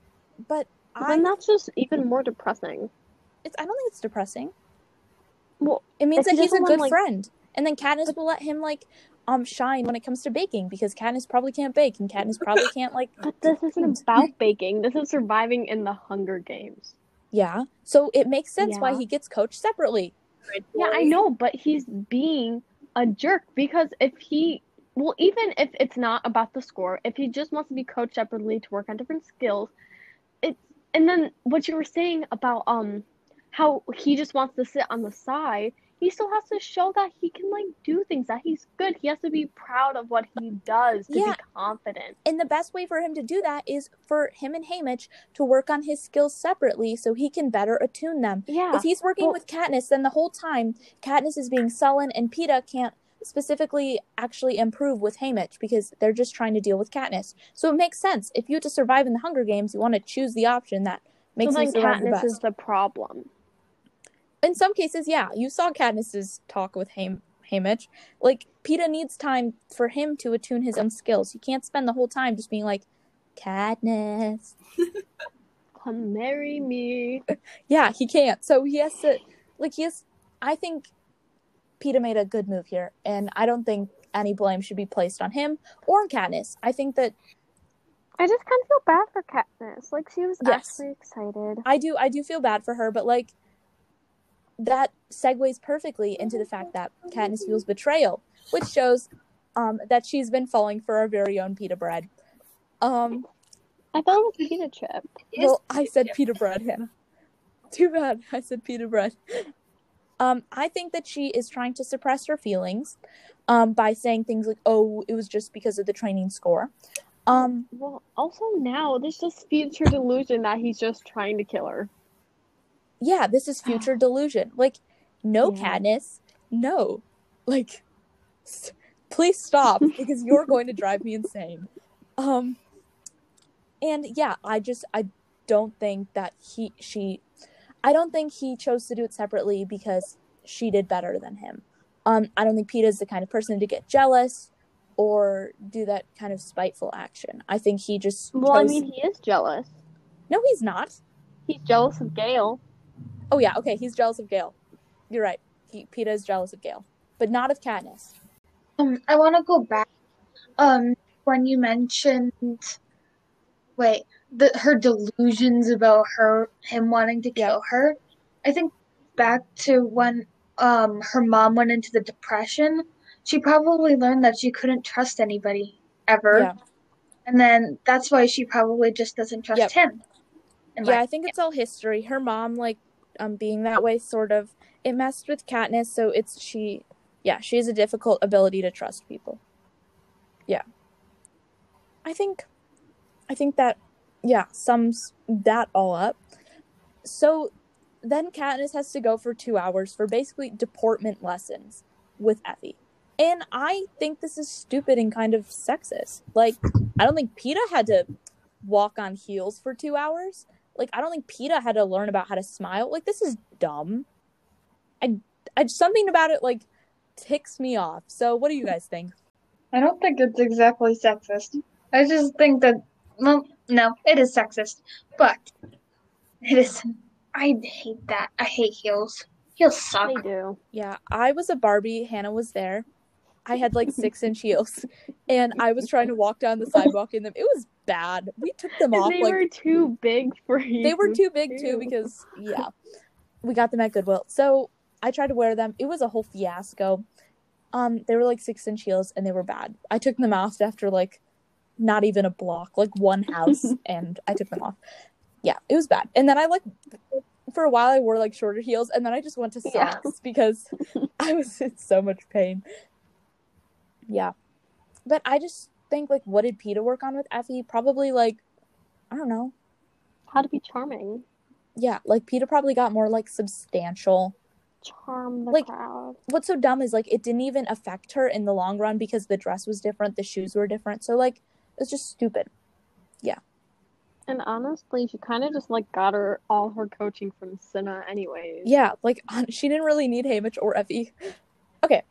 [SPEAKER 1] But I
[SPEAKER 2] then that's just even more depressing.
[SPEAKER 1] it's I don't think it's depressing.
[SPEAKER 2] Well,
[SPEAKER 1] It means that he's a good
[SPEAKER 2] like-
[SPEAKER 1] friend. And then Katniss will let him like um shine when it comes to baking because Katniss probably can't bake and Katniss probably can't like
[SPEAKER 2] but this <clears throat> isn't about baking. This is surviving in the Hunger Games.
[SPEAKER 1] Yeah. So it makes sense why he gets coached separately.
[SPEAKER 2] Yeah, I know, but he's being a jerk because if he, well, even if it's not about the score, if he just wants to be coached separately to work on different skills, it's and then what you were saying about um how he just wants to sit on the side, he still has to show that he can like do things, that he's good. He has to be proud of what he does to
[SPEAKER 1] Yeah.
[SPEAKER 2] be confident.
[SPEAKER 1] And the best way for him to do that is for him and Haymitch to work on his skills separately so he can better attune them.
[SPEAKER 2] Yeah.
[SPEAKER 1] If he's working
[SPEAKER 2] well-
[SPEAKER 1] with Katniss, then the whole time Katniss is being sullen and Peeta can't specifically actually improve with Haymitch because they're just trying to deal with Katniss. So it makes sense. If you to survive in the Hunger Games, you want to choose the option that makes
[SPEAKER 2] so
[SPEAKER 1] you survive the
[SPEAKER 2] Katniss
[SPEAKER 1] best.
[SPEAKER 2] is the problem.
[SPEAKER 1] in some cases, yeah, you saw Katniss's talk with Ham- Haymitch. Like, Peeta needs time for him to attune his own skills. You can't spend the whole time just being like, Katniss. <laughs>
[SPEAKER 2] Come marry me. <laughs>
[SPEAKER 1] Yeah, he can't. So he has to, like, he has. I think Peeta made a good move here, and I don't think any blame should be placed on him or on Katniss. I think that
[SPEAKER 2] I just kind of feel bad for Katniss. Like she was
[SPEAKER 1] Yes.
[SPEAKER 2] actually excited.
[SPEAKER 1] I do I do feel bad for her, but like that segues perfectly into the fact that Katniss feels betrayal, which shows um that she's been falling for our very own pita bread. Um
[SPEAKER 2] I thought it was pita chip.
[SPEAKER 1] well I said pita bread, Hannah. Too bad I said pita bread. Um I think that she is trying to suppress her feelings um by saying things like, "Oh, it was just because of the training score." Um
[SPEAKER 2] Well, also now this just future delusion that he's just trying to kill her.
[SPEAKER 1] yeah, this is future <sighs> delusion. Like, no,
[SPEAKER 2] Yeah.
[SPEAKER 1] Katniss, no. Like, s- please stop <laughs> because you're going to drive me insane. Um, and yeah, I just I don't think that he she, I don't think he chose to do it separately because she did better than him. Um, I don't think Peeta's the kind of person to get jealous or do that kind of spiteful action. I think he just
[SPEAKER 2] Well, I mean, he is jealous.
[SPEAKER 1] no, he's not.
[SPEAKER 2] He's jealous of Gale.
[SPEAKER 1] Oh yeah, okay, he's jealous of Gale. You're right. He, Peeta is jealous of Gale, but not of Katniss.
[SPEAKER 3] Um, I want to go back. Um, when you mentioned, wait, the her delusions about her him wanting to kill her. I think back to when um her mom went into the depression. She probably learned that she couldn't trust anybody ever,
[SPEAKER 1] Yeah,
[SPEAKER 3] and then that's why she probably just doesn't trust
[SPEAKER 1] Yep.
[SPEAKER 3] him.
[SPEAKER 1] yeah. I think it's all history. Her mom, like, um, being that way, sort of, it messed with Katniss. So it's she, yeah, she has a difficult ability to trust people. Yeah. I think I think that yeah, sums that all up. So then Katniss has to go for two hours for basically deportment lessons with Effie. And I think this is stupid and kind of sexist. Like, I don't think Peeta had to walk on heels for two hours. Like, I don't think Peeta had to learn about how to smile. Like, this is dumb. I, I something about it like ticks me off. So, what do you guys think?
[SPEAKER 3] I don't think it's exactly sexist. I just think that, well, no, it is sexist, but it is. I hate that. I hate heels. Heels suck.
[SPEAKER 2] They do.
[SPEAKER 1] Yeah, I was a Barbie. Hannah was there. I had like six inch <laughs> heels, and I was trying to walk down the sidewalk in them. It was bad. We took them off.
[SPEAKER 2] they
[SPEAKER 1] like
[SPEAKER 2] were too big for you.
[SPEAKER 1] they were too big too because yeah, we got them at Goodwill. So I tried to wear them. It was a whole fiasco. Um, they were like six inch heels, and they were bad. I took them off after like not even a block, like one <laughs> house, and I took them off. Yeah, it was bad. And then I like for a while I wore like shorter heels, and then I just went to
[SPEAKER 2] Yeah.
[SPEAKER 1] socks because <laughs> I was in so much pain. Yeah, but I just think like, what did Peeta work on with Effie? Probably like, I don't know.
[SPEAKER 2] How to be charming.
[SPEAKER 1] Yeah, like Peeta probably got more like substantial.
[SPEAKER 2] Charm
[SPEAKER 1] Like-
[SPEAKER 2] crowd.
[SPEAKER 1] What's so dumb is like it didn't even affect her in the long run because the dress was different, the shoes were different. So like it's just stupid. Yeah.
[SPEAKER 2] And honestly, she kind of just like got her all her coaching from Cinna, anyways.
[SPEAKER 1] Yeah, like she didn't really need Haymitch or Effie. Okay.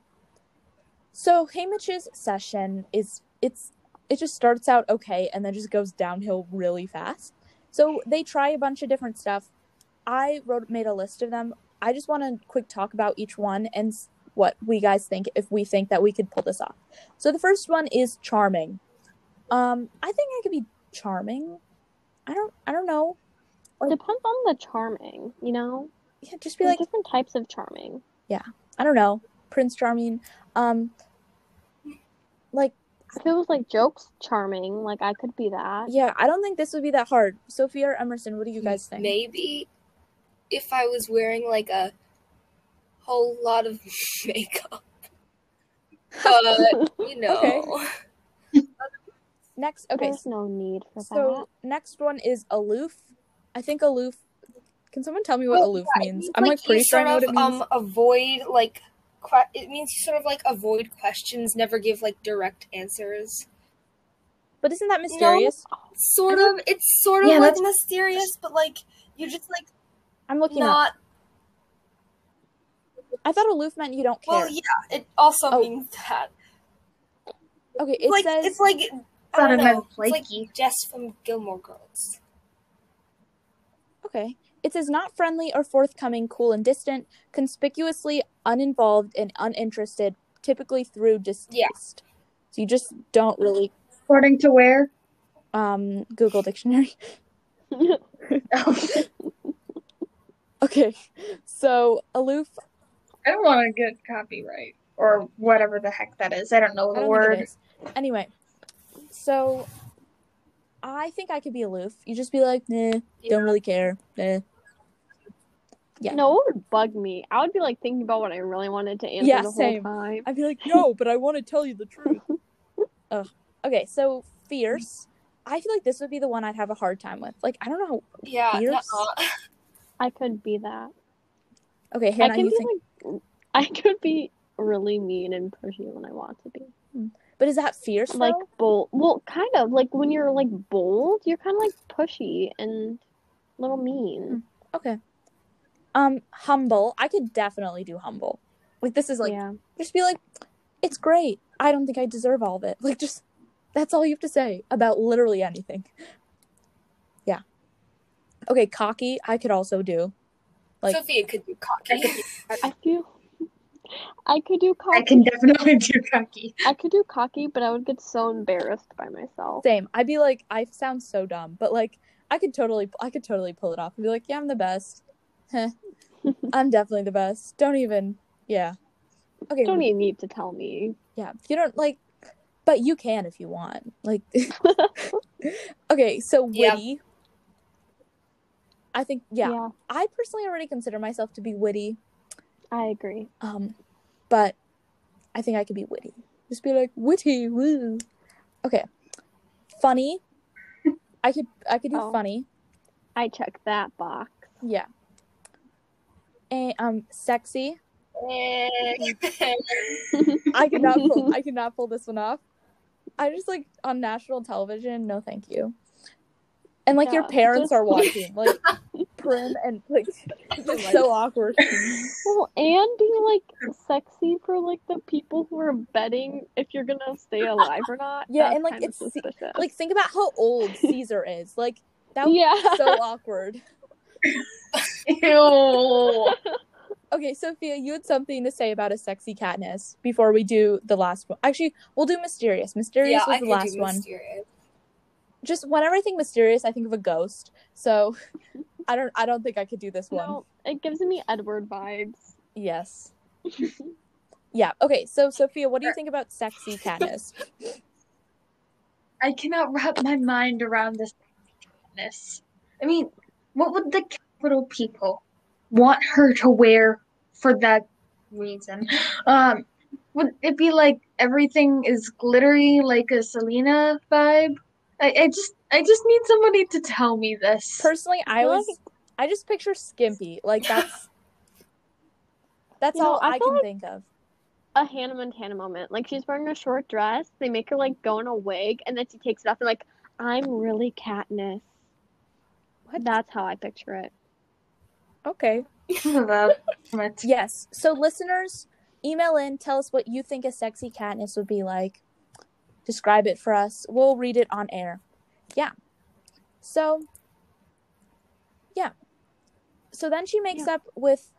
[SPEAKER 1] So Haymitch's session is it's it just starts out okay and then just goes downhill really fast. So they try a bunch of different stuff. I wrote made a list of them. I just want to quick talk about each one and what we guys think if we think that we could pull this off. So the first one is charming. Um I think I could be charming. I don't I don't know.
[SPEAKER 2] It depends on the charming, you know?
[SPEAKER 1] Yeah, just be
[SPEAKER 2] There's
[SPEAKER 1] like
[SPEAKER 2] different types of charming.
[SPEAKER 1] Yeah, I don't know, Prince Charming. Um, like
[SPEAKER 2] If it was like jokes charming, like I could be that.
[SPEAKER 1] yeah, I don't think this would be that hard. Sophia or Emerson, what do you guys think?
[SPEAKER 4] Maybe if I was wearing like a whole lot of <laughs> makeup. <laughs> But, you know.
[SPEAKER 1] Okay. Next, okay,
[SPEAKER 2] There's no need for
[SPEAKER 1] so next one is aloof. I think aloof. Can someone tell me what
[SPEAKER 4] Well,
[SPEAKER 1] aloof
[SPEAKER 4] yeah,
[SPEAKER 1] means?
[SPEAKER 4] means,
[SPEAKER 1] I'm like, pretty sure I
[SPEAKER 4] sort
[SPEAKER 1] know what it means.
[SPEAKER 4] Um, avoid like que- it means you sort of like avoid questions, never give like direct answers.
[SPEAKER 1] but isn't that mysterious?
[SPEAKER 4] Sort of, it's sort of
[SPEAKER 3] Yeah,
[SPEAKER 4] like
[SPEAKER 3] that's-
[SPEAKER 4] mysterious, but like you're just like
[SPEAKER 1] I'm looking up. I thought aloof meant you don't care.
[SPEAKER 4] Well, yeah, it also
[SPEAKER 1] Oh.
[SPEAKER 4] means that.
[SPEAKER 1] okay, it
[SPEAKER 4] like
[SPEAKER 1] says
[SPEAKER 4] it's like I
[SPEAKER 3] Thought
[SPEAKER 4] don't
[SPEAKER 3] it meant
[SPEAKER 4] know, it's like. Jess from Gilmore Girls.
[SPEAKER 1] Okay. It says not friendly or forthcoming, cool and distant, conspicuously uninvolved and uninterested, typically through distaste. So you just don't really
[SPEAKER 3] According to where?
[SPEAKER 1] um Google Dictionary.
[SPEAKER 2] that. <laughs>
[SPEAKER 3] Oh,
[SPEAKER 1] Okay. So aloof,
[SPEAKER 3] I don't want to get copyright or whatever the heck that is. I don't know
[SPEAKER 1] I
[SPEAKER 3] the
[SPEAKER 1] don't
[SPEAKER 3] word.
[SPEAKER 1] think it is. Anyway, so I think I could be aloof. You just be like, nah, don't really care. Nah. Yeah.
[SPEAKER 2] No, it would bug me. I would be like thinking about what I really wanted to answer
[SPEAKER 1] Yeah,
[SPEAKER 2] the
[SPEAKER 1] same.
[SPEAKER 2] whole time.
[SPEAKER 1] I'd be like, no, but I want to tell you the truth. <laughs> Ugh. Okay, so fierce. I feel like this would be the one I'd have a hard time with. Like, I don't know.
[SPEAKER 4] Yeah,
[SPEAKER 1] Fierce?
[SPEAKER 2] I could be that.
[SPEAKER 1] Okay,
[SPEAKER 2] I
[SPEAKER 1] Hannah,
[SPEAKER 2] could
[SPEAKER 1] you
[SPEAKER 2] be
[SPEAKER 1] think?
[SPEAKER 2] like <laughs> I could be really mean and pushy when I want to be. Hmm.
[SPEAKER 1] But is that fierce?
[SPEAKER 2] Like
[SPEAKER 1] though?
[SPEAKER 2] bold. Well, kind of like when you're like bold, you're kind of like pushy and a little mean.
[SPEAKER 1] Okay. Um, humble. I could definitely do humble. Like this is like
[SPEAKER 2] yeah.
[SPEAKER 1] just be like, it's great. I don't think I deserve all of it. Like just that's all you have to say about literally anything. Yeah. Okay, cocky. I could also do. Like
[SPEAKER 4] Sophia could be cocky.
[SPEAKER 2] I feel. I could do cocky.
[SPEAKER 3] I can definitely do cocky.
[SPEAKER 2] I could do cocky, but I would get so embarrassed by myself.
[SPEAKER 1] same. I'd be like, I sound so dumb, but like I could totally, I could totally pull it off and be like, yeah, I'm the best. Heh. <laughs> I'm definitely the best. Don't even. Yeah. Okay.
[SPEAKER 2] Don't even need to tell me.
[SPEAKER 1] Yeah, you don't like, but you can if you want. Like, <laughs> okay, so
[SPEAKER 4] Yeah.
[SPEAKER 1] witty. I think yeah, I personally already consider myself to be witty.
[SPEAKER 2] I agree.
[SPEAKER 1] Um, but I think I could be witty. Just be like witty, woo. Okay. Funny. <laughs> I could I could do
[SPEAKER 2] Oh.
[SPEAKER 1] funny.
[SPEAKER 2] I check that box.
[SPEAKER 1] Yeah. And um sexy. I could not pull <laughs> I could not pull this one off. I just like on national television, no thank you. And like your parents
[SPEAKER 2] just-
[SPEAKER 1] are watching, like <laughs> prim and like <laughs> it's so awkward.
[SPEAKER 2] Well, and being like sexy for like the people who are betting if you're gonna stay alive or not.
[SPEAKER 1] Yeah,
[SPEAKER 2] That's
[SPEAKER 1] and, like, it's
[SPEAKER 2] suspicious.
[SPEAKER 1] Like think about how old <laughs> Caesar is. Like that would
[SPEAKER 2] yeah.
[SPEAKER 1] be so awkward. <laughs>
[SPEAKER 3] Ew.
[SPEAKER 1] Okay, Sophia, you had something to say about a sexy Katniss before we do the last one. Actually, we'll do mysterious. Mysterious
[SPEAKER 4] yeah,
[SPEAKER 1] was
[SPEAKER 4] I
[SPEAKER 1] the
[SPEAKER 4] could
[SPEAKER 1] last
[SPEAKER 4] do
[SPEAKER 1] one.
[SPEAKER 4] mysterious.
[SPEAKER 1] Just whenever I think mysterious, I think of a ghost. So I don't I don't think I could do this one.
[SPEAKER 2] no, it gives me Edward vibes.
[SPEAKER 1] Yes. <laughs> yeah. Okay. So Sophia, what do you think about sexy <laughs> Katniss?
[SPEAKER 3] I cannot wrap my mind around this. This. I mean, what would the Capitol people want her to wear for that reason? Um, would it be like everything is glittery, like a Selena vibe? I, I just, I just need somebody to tell me this.
[SPEAKER 1] Personally, I
[SPEAKER 2] feel
[SPEAKER 1] was
[SPEAKER 2] like-
[SPEAKER 1] I just picture skimpy. Like that's <laughs> that's
[SPEAKER 2] You know,
[SPEAKER 1] all
[SPEAKER 2] I
[SPEAKER 1] I, can
[SPEAKER 2] like-
[SPEAKER 1] think of.
[SPEAKER 2] A Hannah Montana moment. Like she's wearing a short dress. They make her like go in a wig, and then she takes it off. And like, I'm really Katniss.
[SPEAKER 1] What?
[SPEAKER 2] That's how I picture it.
[SPEAKER 1] Okay. <laughs> Yes. So listeners, email in, tell us what you think a sexy Katniss would be like. Describe it for us. We'll read it on air. Yeah. So Yeah. So then she makes up with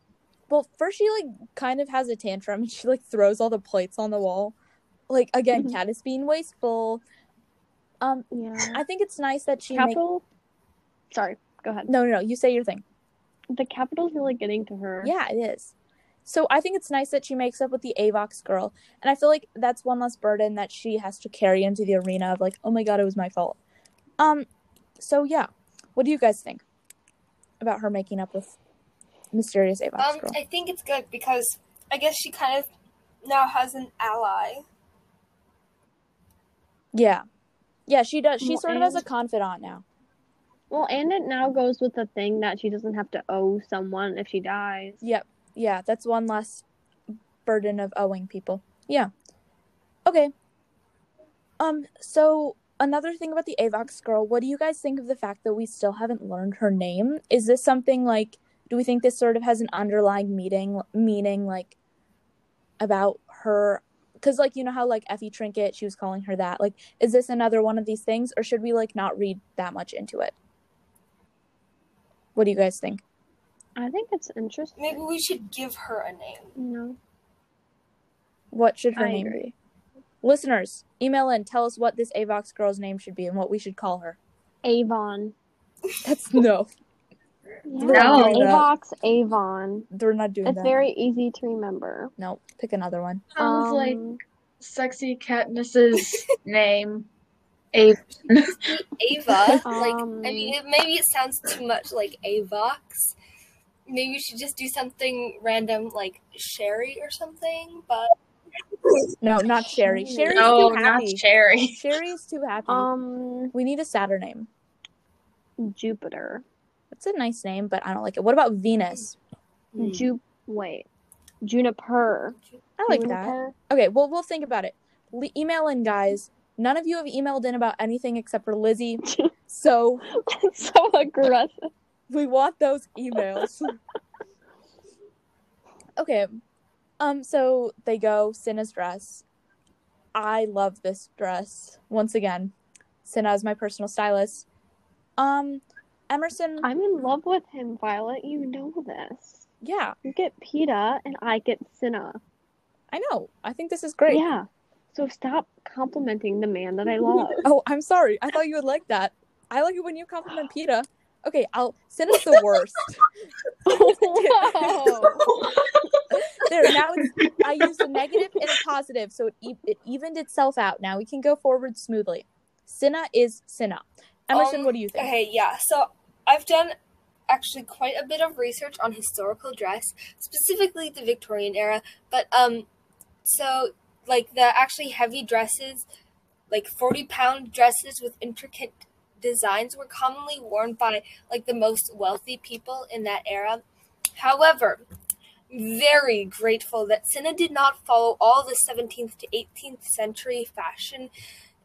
[SPEAKER 1] well, first she like kind of has a tantrum and <laughs> she like throws all the plates on the wall. Like again,
[SPEAKER 2] Mhm.
[SPEAKER 1] Katniss being wasteful. Um
[SPEAKER 2] Yeah.
[SPEAKER 1] I think it's nice that she
[SPEAKER 2] Capitol. Sorry. Go ahead.
[SPEAKER 1] No, no, no, you say your thing.
[SPEAKER 2] The Capitol's really getting to her.
[SPEAKER 1] Yeah, it is. So I think it's nice that she makes up with the Avox girl, and I feel like that's one less burden that she has to carry into the arena of like, oh my god, it was my fault. Um, so yeah, what do you guys think about her making up with mysterious Avox
[SPEAKER 4] Um,
[SPEAKER 1] girl?
[SPEAKER 4] I think it's good because I guess she kind of now has an ally.
[SPEAKER 1] Yeah, yeah, she does. She
[SPEAKER 2] Well,
[SPEAKER 1] sort of has a confidant now.
[SPEAKER 2] Well, and it now goes with the thing that she doesn't have to owe someone if she dies.
[SPEAKER 1] Yep, yeah, that's one less burden of owing people. Yeah. Okay. Um. So another thing about the Avox girl, what do you guys think of the fact that we still haven't learned her name? Is this something like? Do we think this sort of has an underlying meaning? Meaning like about her? Because like you know how like Effie Trinket, she was calling her that. Like, is this another one of these things, or should we like not read that much into it? What do you guys think?
[SPEAKER 2] I think it's interesting.
[SPEAKER 4] Maybe we should give her a name.
[SPEAKER 2] No.
[SPEAKER 1] What should her
[SPEAKER 2] I
[SPEAKER 1] name
[SPEAKER 2] agree.
[SPEAKER 1] be? Listeners, email in. Tell us what this Avox girl's name should be and what we should call her.
[SPEAKER 2] Avon.
[SPEAKER 1] That's <laughs> no.
[SPEAKER 2] Yeah.
[SPEAKER 3] No.
[SPEAKER 2] Avox Avon.
[SPEAKER 1] They're not doing
[SPEAKER 2] It's
[SPEAKER 1] that.
[SPEAKER 2] very easy to remember.
[SPEAKER 1] No, pick another one.
[SPEAKER 3] Sounds like
[SPEAKER 2] Um,
[SPEAKER 3] sexy Katniss's <laughs> name. A
[SPEAKER 4] Ava. like,
[SPEAKER 2] Um,
[SPEAKER 4] I mean, it, maybe it sounds too much like Avox. Maybe you should just do something random like Sherry or something. But
[SPEAKER 1] No, not Sherry.
[SPEAKER 2] Sherry.
[SPEAKER 1] Sherry's
[SPEAKER 3] no,
[SPEAKER 1] too
[SPEAKER 3] not. Sherry.
[SPEAKER 1] Sherry's too happy.
[SPEAKER 2] um,
[SPEAKER 1] we need a sadder name.
[SPEAKER 2] Jupiter.
[SPEAKER 1] That's a nice name, but I don't like it. What about Venus?
[SPEAKER 4] Hmm.
[SPEAKER 2] Ju. Wait. Juniper.
[SPEAKER 1] I like that. Okay, well, we'll think about it. Le- email in, guys. None of you have emailed in about anything except for Lizzie, <laughs> so <laughs>
[SPEAKER 2] so aggressive.
[SPEAKER 1] We want those emails. <laughs> okay. Um, so they go, Cinna's dress. I love this dress. Once again, Cinna is my personal stylist. Um, Emerson,
[SPEAKER 2] I'm in love with him, Violet. You know this.
[SPEAKER 1] yeah,
[SPEAKER 2] You get Peeta, and I get Cinna.
[SPEAKER 1] I know. I think this is great.
[SPEAKER 2] Yeah. So stop complimenting the man that I love. <laughs>
[SPEAKER 1] Oh, I'm sorry. I thought you would like that. I like it when you compliment Peeta. Okay, I'll Cinna's the worst. <laughs> <laughs> there, now I used a negative and a positive, so it, e- it evened itself out. Now we can go forward smoothly. Cinna is Cinna. Emerson,
[SPEAKER 4] Um,
[SPEAKER 1] what do you think?
[SPEAKER 4] Okay, yeah. So I've done actually quite a bit of research on historical dress, specifically the Victorian era. But um, so like the actually heavy dresses like 40 pound dresses with intricate designs were commonly worn by like the most wealthy people in that era. However, very grateful that Cinna did not follow all the 17th to 18th century fashion,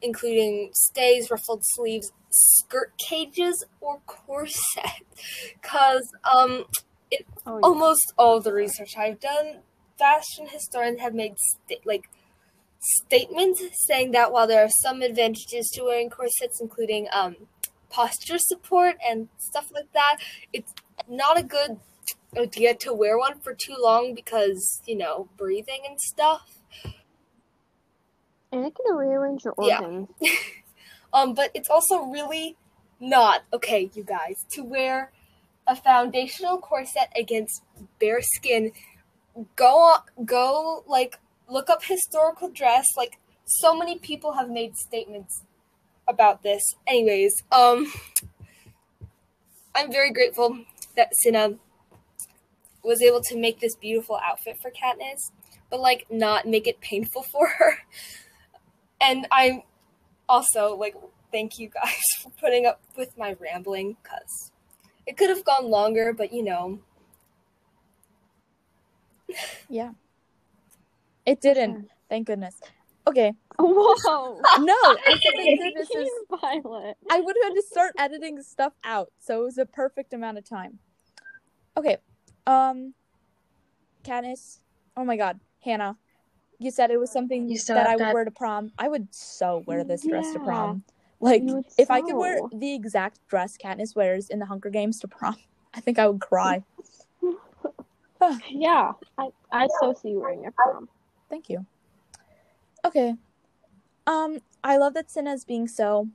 [SPEAKER 4] including stays, ruffled sleeves, skirt cages, or corsets. Because um,
[SPEAKER 2] Oh, yeah.
[SPEAKER 4] almost all the research I've done, fashion historians have made sta- like statements saying that while there are some advantages to wearing corsets, including um, posture support and stuff like that, it's not a good idea to wear one for too long because you know breathing and stuff.
[SPEAKER 2] And it can rearrange your organs. Yeah. <laughs>
[SPEAKER 4] Um, but it's also really not okay, you guys, to wear a foundational corset against bare skin. Go on, go like look up historical dress. Like so many people have made statements about this. Anyways, um, I'm very grateful that Cinna was able to make this beautiful outfit for Katniss, but like not make it painful <laughs> for her. And I'm also like thank you guys <laughs> for putting up with my rambling because it could have gone longer but you know
[SPEAKER 1] It didn't. Thank goodness. Okay.
[SPEAKER 2] Whoa!
[SPEAKER 1] No, I <laughs> said is-
[SPEAKER 2] Violet.
[SPEAKER 1] I would have had to start editing stuff out, so it was a perfect amount of time. Okay. Um Katniss. Oh my god, Hannah. You said it was something
[SPEAKER 3] You still
[SPEAKER 1] that I would
[SPEAKER 3] that-
[SPEAKER 1] wear to prom. I would so wear this dress to
[SPEAKER 2] Yeah.
[SPEAKER 1] prom. Like
[SPEAKER 2] You would
[SPEAKER 1] if I could wear the exact dress Katniss wears in the Hunger Games to prom, <laughs> I think I would cry. <laughs> <sighs>
[SPEAKER 2] Yeah, I I so see you wearing it prom.
[SPEAKER 1] Thank you. Okay. Um, I love that Cinna is being so.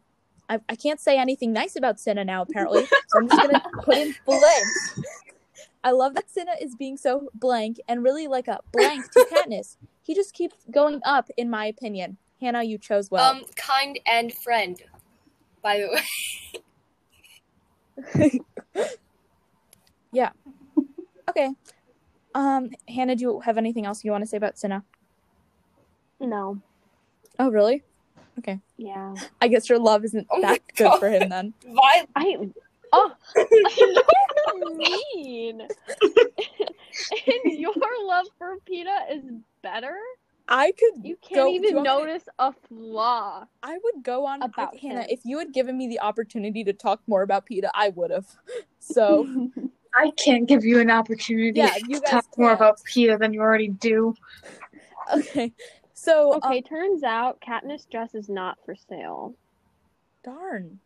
[SPEAKER 1] I, I can't say anything nice about Cinna now, apparently, <laughs> so I'm just gonna put in blank. I love that Cinna is being so blank and really like a blank <laughs> to Katniss. He just keeps going up, in my opinion. Hannah, you chose well.
[SPEAKER 4] um kind and friend by the way <laughs> yeah.
[SPEAKER 1] okay. Um, Hannah, do you have anything else you want to say about Cinna?
[SPEAKER 2] No.
[SPEAKER 1] Oh, really? Okay.
[SPEAKER 2] Yeah.
[SPEAKER 1] I guess your love isn't
[SPEAKER 4] Oh
[SPEAKER 1] that good for him then.
[SPEAKER 4] Why?
[SPEAKER 2] I oh <laughs> I know what you mean. <laughs> and your love for Peeta is better.
[SPEAKER 1] I could
[SPEAKER 2] You can't
[SPEAKER 1] Go- do you
[SPEAKER 2] even
[SPEAKER 1] want me
[SPEAKER 2] notice a flaw.
[SPEAKER 1] I would go on
[SPEAKER 2] About
[SPEAKER 1] with Hannah.
[SPEAKER 2] him.
[SPEAKER 1] If you had given me the opportunity to talk more about Peeta, I would have. So <laughs>
[SPEAKER 3] I can't give you an opportunity
[SPEAKER 1] Yeah,
[SPEAKER 3] to
[SPEAKER 1] you guys
[SPEAKER 3] talk more
[SPEAKER 1] can't.
[SPEAKER 3] about Pia than you already do.
[SPEAKER 1] okay. So um,
[SPEAKER 2] okay, turns out Katniss dress is not for sale.
[SPEAKER 1] darn,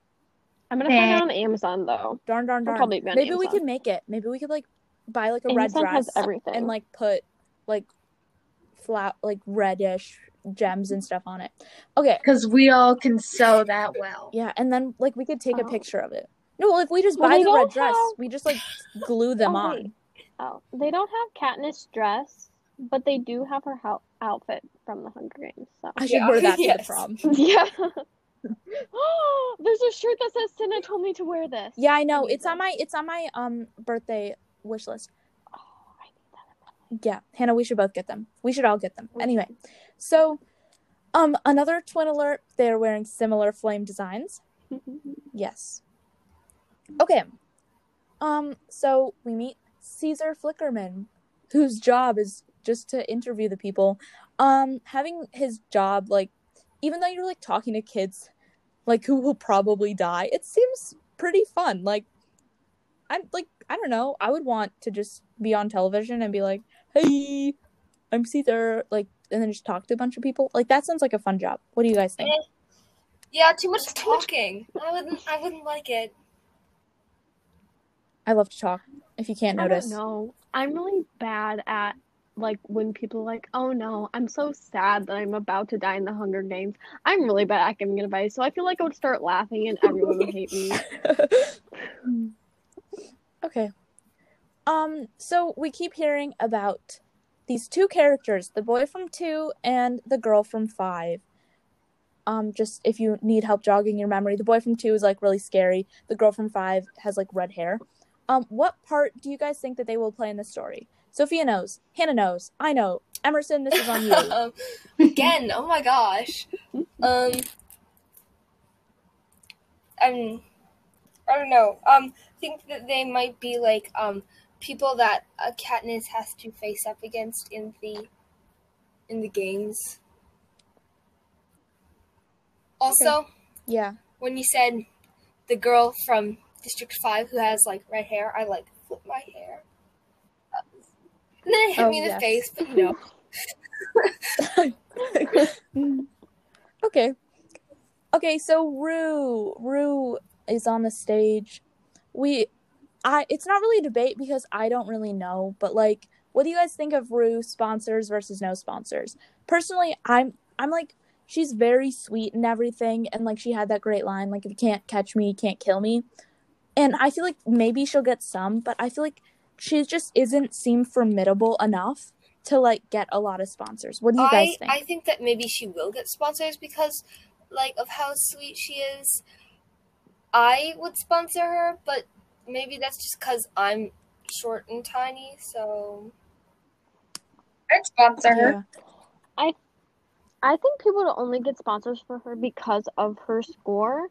[SPEAKER 2] I'm gonna find it on Amazon though.
[SPEAKER 1] darn, darn, darn.
[SPEAKER 2] probably be on
[SPEAKER 1] Maybe we
[SPEAKER 2] Amazon.
[SPEAKER 1] could make it. Maybe we could like buy like a
[SPEAKER 2] Amazon
[SPEAKER 1] red
[SPEAKER 2] has
[SPEAKER 1] dress
[SPEAKER 2] everything.
[SPEAKER 1] and like put like flat like reddish gems and stuff on it. Okay.
[SPEAKER 3] Because we all can sew that well.
[SPEAKER 1] Yeah, and then like we could take a
[SPEAKER 2] Oh.
[SPEAKER 1] picture of it. No, well, if we just
[SPEAKER 2] Well,
[SPEAKER 1] buy
[SPEAKER 2] they
[SPEAKER 1] the red
[SPEAKER 2] don't
[SPEAKER 1] dress,
[SPEAKER 2] have-
[SPEAKER 1] we just like glue them
[SPEAKER 2] Oh,
[SPEAKER 1] on.
[SPEAKER 2] wait. Oh, they don't have Katniss dress, but they do have her hou- outfit from the Hunger Games. So.
[SPEAKER 1] I should
[SPEAKER 4] Yeah,
[SPEAKER 1] wear that to <laughs>
[SPEAKER 4] yes.
[SPEAKER 1] the prom. <laughs> <laughs>
[SPEAKER 2] Yeah. <gasps> There's a shirt that says Cinna told me to wear this.
[SPEAKER 1] Yeah, I know. It's on my it's on my um birthday wish list.
[SPEAKER 2] Oh, I need
[SPEAKER 1] Yeah, Hannah, we should both get them. We should all get them.
[SPEAKER 2] We
[SPEAKER 1] Anyway, so um another twin alert, they're wearing similar flame designs. Yes. Okay. Um so we meet Caesar Flickerman, whose job is just to interview the people. Um having his job like even though you're like talking to kids like who will probably die, it seems pretty fun. Like I'm like I don't know, I would want to just be on television and be like, "Hey, I'm Caesar," like and then just talk to a bunch of people. Like that sounds like a fun job. What do you guys think?
[SPEAKER 4] yeah too much talking i wouldn't i wouldn't like it
[SPEAKER 1] I love to talk. If you can't notice.
[SPEAKER 2] don't. I'm really bad at like when people like, "Oh no, I'm so sad that I'm about to die in the Hunger Games." I'm really bad at giving advice, so I feel like I would start laughing and everyone would hate me. <laughs>
[SPEAKER 1] okay. Um, so we keep hearing about these two characters, the boy from two and the girl from five. Um, just if you need help jogging your memory, the boy from two is like really scary. The girl from five has like red hair. Um, what part do you guys think that they will play in the story? Sophia knows, Hannah knows, I know. Emerson, this is on you. <laughs>
[SPEAKER 4] um, again oh my gosh um um, I don't know. Um, I think that they might be like um people that uh, Katniss has to face up against in the in the games. Also,
[SPEAKER 1] Yeah.
[SPEAKER 4] when you said the girl from District Five who has like red hair, I like flip my hair. And then it hit
[SPEAKER 1] Oh,
[SPEAKER 4] me in the
[SPEAKER 1] yes.
[SPEAKER 4] face, but you know. <laughs>
[SPEAKER 1] Okay. Okay, so Rue, Rue is on the stage. We I it's not really a debate because I don't really know, but like what do you guys think of Rue sponsors versus no sponsors? Personally, I'm I'm like she's very sweet and everything and like she had that great line like if you can't catch me, you can't kill me. And I feel like maybe she'll get some, but I feel like she just isn't seem formidable enough to like get a lot of sponsors. What do you guys think?
[SPEAKER 4] I think that maybe she will get sponsors because like of how sweet she is. I would sponsor her, but maybe that's just because I'm short and tiny. So
[SPEAKER 3] I'd sponsor her.
[SPEAKER 1] Yeah.
[SPEAKER 2] I think people will only get sponsors for her because of her score,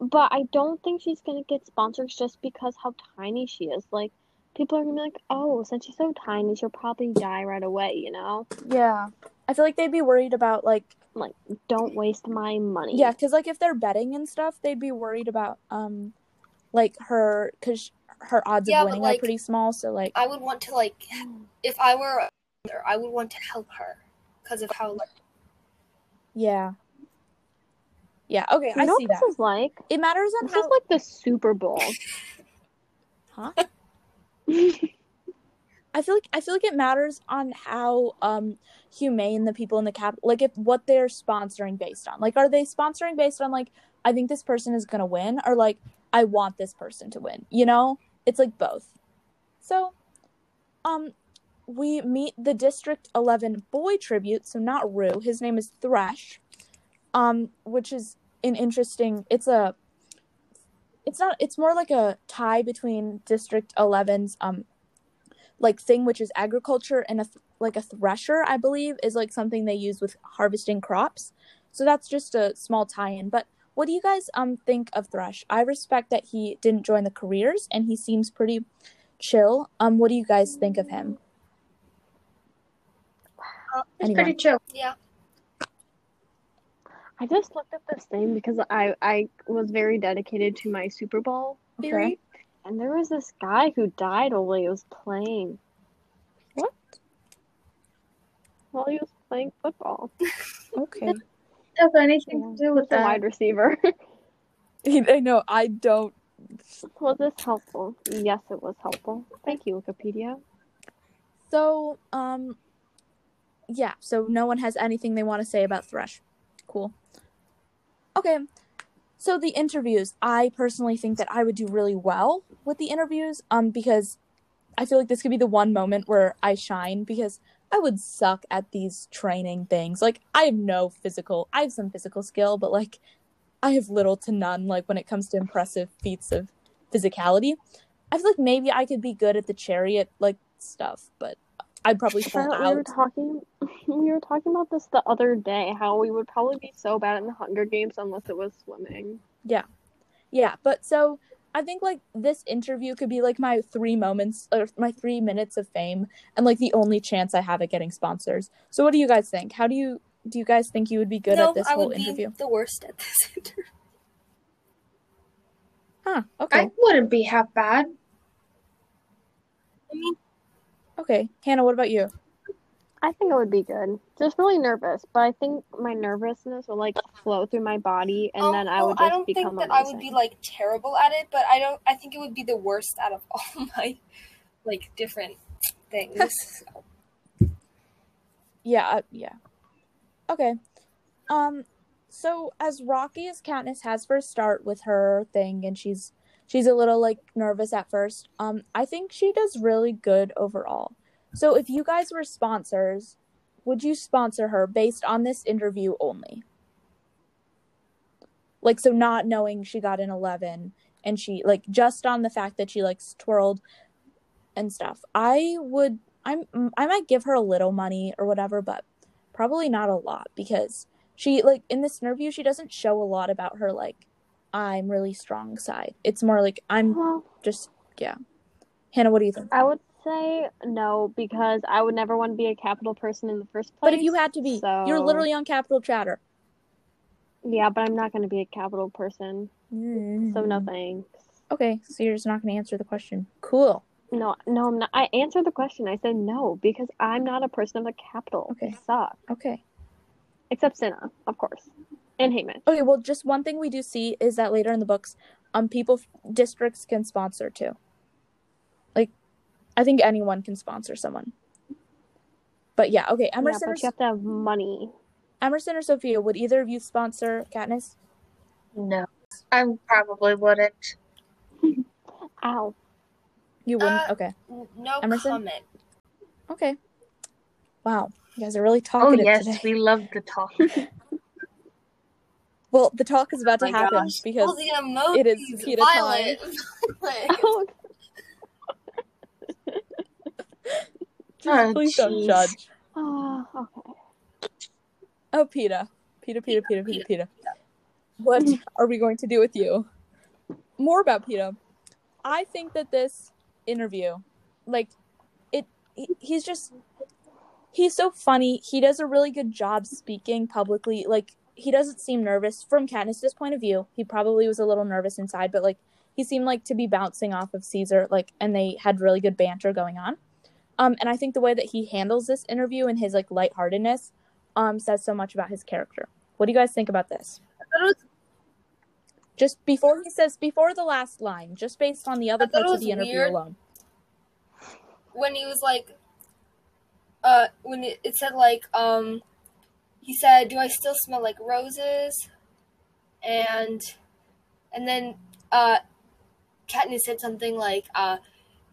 [SPEAKER 2] but I don't think she's gonna get sponsors just because how tiny she is. Like, people are gonna be like, "Oh, since she's so tiny, she'll probably die right away." You know,
[SPEAKER 1] Yeah. I feel like they'd be worried about like like
[SPEAKER 2] don't waste my money.
[SPEAKER 1] yeah, cuz like if they're betting and stuff, they'd be worried about um like her cuz her odds
[SPEAKER 4] Yeah,
[SPEAKER 1] of
[SPEAKER 4] but,
[SPEAKER 1] winning
[SPEAKER 4] like,
[SPEAKER 1] are pretty small, so like
[SPEAKER 4] I would want to like if I were a mother, I would want to help her because of how like
[SPEAKER 1] yeah. Yeah, okay,
[SPEAKER 2] You
[SPEAKER 1] I
[SPEAKER 2] know
[SPEAKER 1] see
[SPEAKER 2] what this is like?
[SPEAKER 1] It matters on
[SPEAKER 2] This
[SPEAKER 1] how
[SPEAKER 2] is like the Super Bowl. <laughs>
[SPEAKER 1] Huh? I feel like I feel like it matters on how um humane the people in the cap like if what they're sponsoring based on. Like are they sponsoring based on like I think this person is going to win or like I want this person to win, you know? It's like both. So um we meet the District 11 boy tribute, so not Rue. His name is Thresh. Um which is an interesting it's a it's not it's more like a tie between District 11's um like thing which is agriculture and a th- like a thresher i believe is like something they use with harvesting crops so that's just a small tie-in but what do you guys um think of thresh i respect that he didn't join the careers and he seems pretty chill um what do you guys think of him
[SPEAKER 3] It's
[SPEAKER 1] Anyone?
[SPEAKER 3] pretty chill.
[SPEAKER 4] yeah.
[SPEAKER 2] I just looked at this thing because I I was very dedicated to my Super Bowl theory,
[SPEAKER 1] Okay.
[SPEAKER 2] and there was this guy who died while he was playing.
[SPEAKER 1] What?
[SPEAKER 2] While he was playing football. <laughs>
[SPEAKER 1] okay
[SPEAKER 3] Have anything
[SPEAKER 2] Yeah,
[SPEAKER 3] to do with the
[SPEAKER 2] wide receiver. <laughs>
[SPEAKER 1] i know i don't
[SPEAKER 2] was this helpful? Yes, it was helpful. Thank you, Wikipedia.
[SPEAKER 1] so um yeah so no one has anything they want to say about thresh cool. Okay so the interviews. I personally think that i would do really well with the interviews um because i feel like this could be the one moment where i shine because i would suck at these training things. Like i have no physical i have some physical skill but like i have little to none like when it comes to impressive feats of physicality. I feel like maybe i could be good at the chariot like stuff but i'd probably fall
[SPEAKER 2] Charlotte, we were talking <laughs> we were talking about this the other day, how we would probably be so bad in the Hunger Games unless it was swimming.
[SPEAKER 1] Yeah, Yeah. but so I think like this interview could be like my three moments or my three minutes of fame and like the only chance I have at getting sponsors. So what do you guys think? How do you do you guys think you would be good
[SPEAKER 4] no,
[SPEAKER 1] at this
[SPEAKER 4] I
[SPEAKER 1] whole interview?
[SPEAKER 4] the worst at this <laughs> interview.
[SPEAKER 1] Huh. Okay.
[SPEAKER 3] I wouldn't be half bad.
[SPEAKER 4] I mean,
[SPEAKER 1] Okay. Hannah, what about you?
[SPEAKER 2] I think it would be good. Just really nervous, but I think my nervousness will like flow through my body, and
[SPEAKER 4] um,
[SPEAKER 2] then I
[SPEAKER 4] well,
[SPEAKER 2] would just
[SPEAKER 4] I don't
[SPEAKER 2] become
[SPEAKER 4] think that
[SPEAKER 2] amazing.
[SPEAKER 4] I would be like terrible at it, but I don't. I think it would be the worst out of <laughs> all my like different things. <laughs>
[SPEAKER 1] Yeah, uh, yeah. Okay. Um so as rocky as Katniss has first start with her thing and she's she's a little like nervous at first, um I think she does really good overall. So if you guys were sponsors, would you sponsor her based on this interview only? Like so not knowing she got an 11 and she like just on the fact that she likes twirled and stuff. I would I'm I might give her a little money or whatever, but probably not a lot because she like in this interview she doesn't show a lot about her like I'm really strong side. It's more like I'm
[SPEAKER 2] Well,
[SPEAKER 1] just yeah. Hannah, what do you think?
[SPEAKER 2] I would say no because I would never want to be a Capitol person in the first place.
[SPEAKER 1] But if you had to be, you're literally on Capitol Chatter.
[SPEAKER 2] Yeah, but I'm not going to be a Capitol person, so no
[SPEAKER 1] Mm.
[SPEAKER 2] thanks.
[SPEAKER 1] Okay, so you're just not going to answer the question. Cool.
[SPEAKER 2] No, no, I'm not. I answered the question. I said no because I'm not a person of the Capitol.
[SPEAKER 1] Okay.
[SPEAKER 2] They suck.
[SPEAKER 1] Okay.
[SPEAKER 2] Except Cinna, of course, and Haymitch.
[SPEAKER 1] Okay, well, just one thing we do see is that later in the books, um, people districts can sponsor too. Like, I think anyone can sponsor someone. But yeah, okay. Emerson.
[SPEAKER 2] Yeah,
[SPEAKER 1] Emerson,
[SPEAKER 2] but you have to have money.
[SPEAKER 1] Emerson or Sophia, would either of you sponsor Katniss?
[SPEAKER 3] No, I probably wouldn't.
[SPEAKER 2] Ow.
[SPEAKER 1] You wouldn't.
[SPEAKER 4] Uh,
[SPEAKER 1] okay.
[SPEAKER 4] No
[SPEAKER 1] Emerson?
[SPEAKER 4] comment.
[SPEAKER 1] Okay. Wow, you guys are really
[SPEAKER 3] talking.
[SPEAKER 1] Oh
[SPEAKER 3] yes,
[SPEAKER 1] today.
[SPEAKER 3] we love to talk. <laughs>
[SPEAKER 1] Well, the talk is about to
[SPEAKER 4] Oh my
[SPEAKER 1] happen
[SPEAKER 4] gosh.
[SPEAKER 1] because
[SPEAKER 4] All the emojis.
[SPEAKER 1] it is Peeta
[SPEAKER 4] Violet. Violet.
[SPEAKER 2] Oh, <laughs>
[SPEAKER 3] Oh,
[SPEAKER 1] please don't judge.
[SPEAKER 2] oh, okay.
[SPEAKER 1] Oh, Peeta. Peeta, Peeta, Peeta, Peeta, Peeta. What mm. are we going to do with you? More about Peeta. I think that this interview, like, it, he- he's just, he's so funny. He does a really good job speaking publicly. Like, he doesn't seem nervous. From Katniss's point of view, he probably was a little nervous inside, but, like, he seemed like to be bouncing off of Caesar, like, and they had really good banter going on. Um, and I think the way that he handles this interview and his, like, lightheartedness um, says so much about his character. What do you guys think about this?
[SPEAKER 4] I thought it was
[SPEAKER 1] Just before he says before the last line, just based on the other
[SPEAKER 4] I thought it
[SPEAKER 1] parts of the interview
[SPEAKER 4] weird.
[SPEAKER 1] alone.
[SPEAKER 4] when he was like, uh, when it, it said like, um, he said, "Do I still smell like roses?" And, and then, uh, Katniss said something like, uh,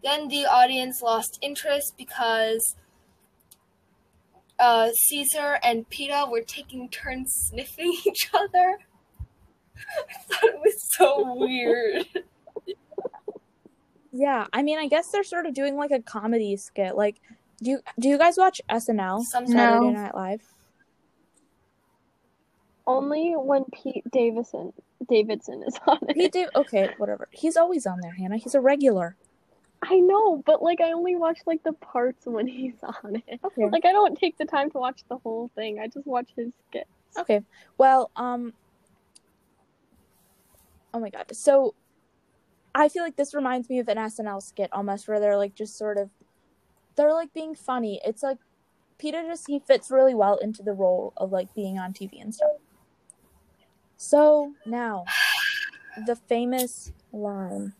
[SPEAKER 4] then the audience lost interest because, uh, Caesar and Peeta were taking turns sniffing <laughs> each other. <laughs> I thought it was so weird. <laughs>
[SPEAKER 1] Yeah, I mean, I guess they're sort of doing like a comedy skit. Like, do you do you guys watch SNL?
[SPEAKER 4] Sometimes.
[SPEAKER 1] Saturday
[SPEAKER 3] No.
[SPEAKER 1] Night Live.
[SPEAKER 2] Only when Pete Davidson Davidson is on it.
[SPEAKER 1] He did okay, whatever. He's always on there, Hannah. He's a regular.
[SPEAKER 2] I know, but like I only watch like the parts when he's <laughs> on it.
[SPEAKER 1] Okay.
[SPEAKER 2] Like I don't take the time to watch the whole thing. I just watch his skit.
[SPEAKER 1] Okay. Well, um Oh my god. So I feel like this reminds me of an SNL skit almost where they're like just sort of they're like being funny. It's like Peeta just he fits really well into the role of like being on TV and stuff. So now the famous line.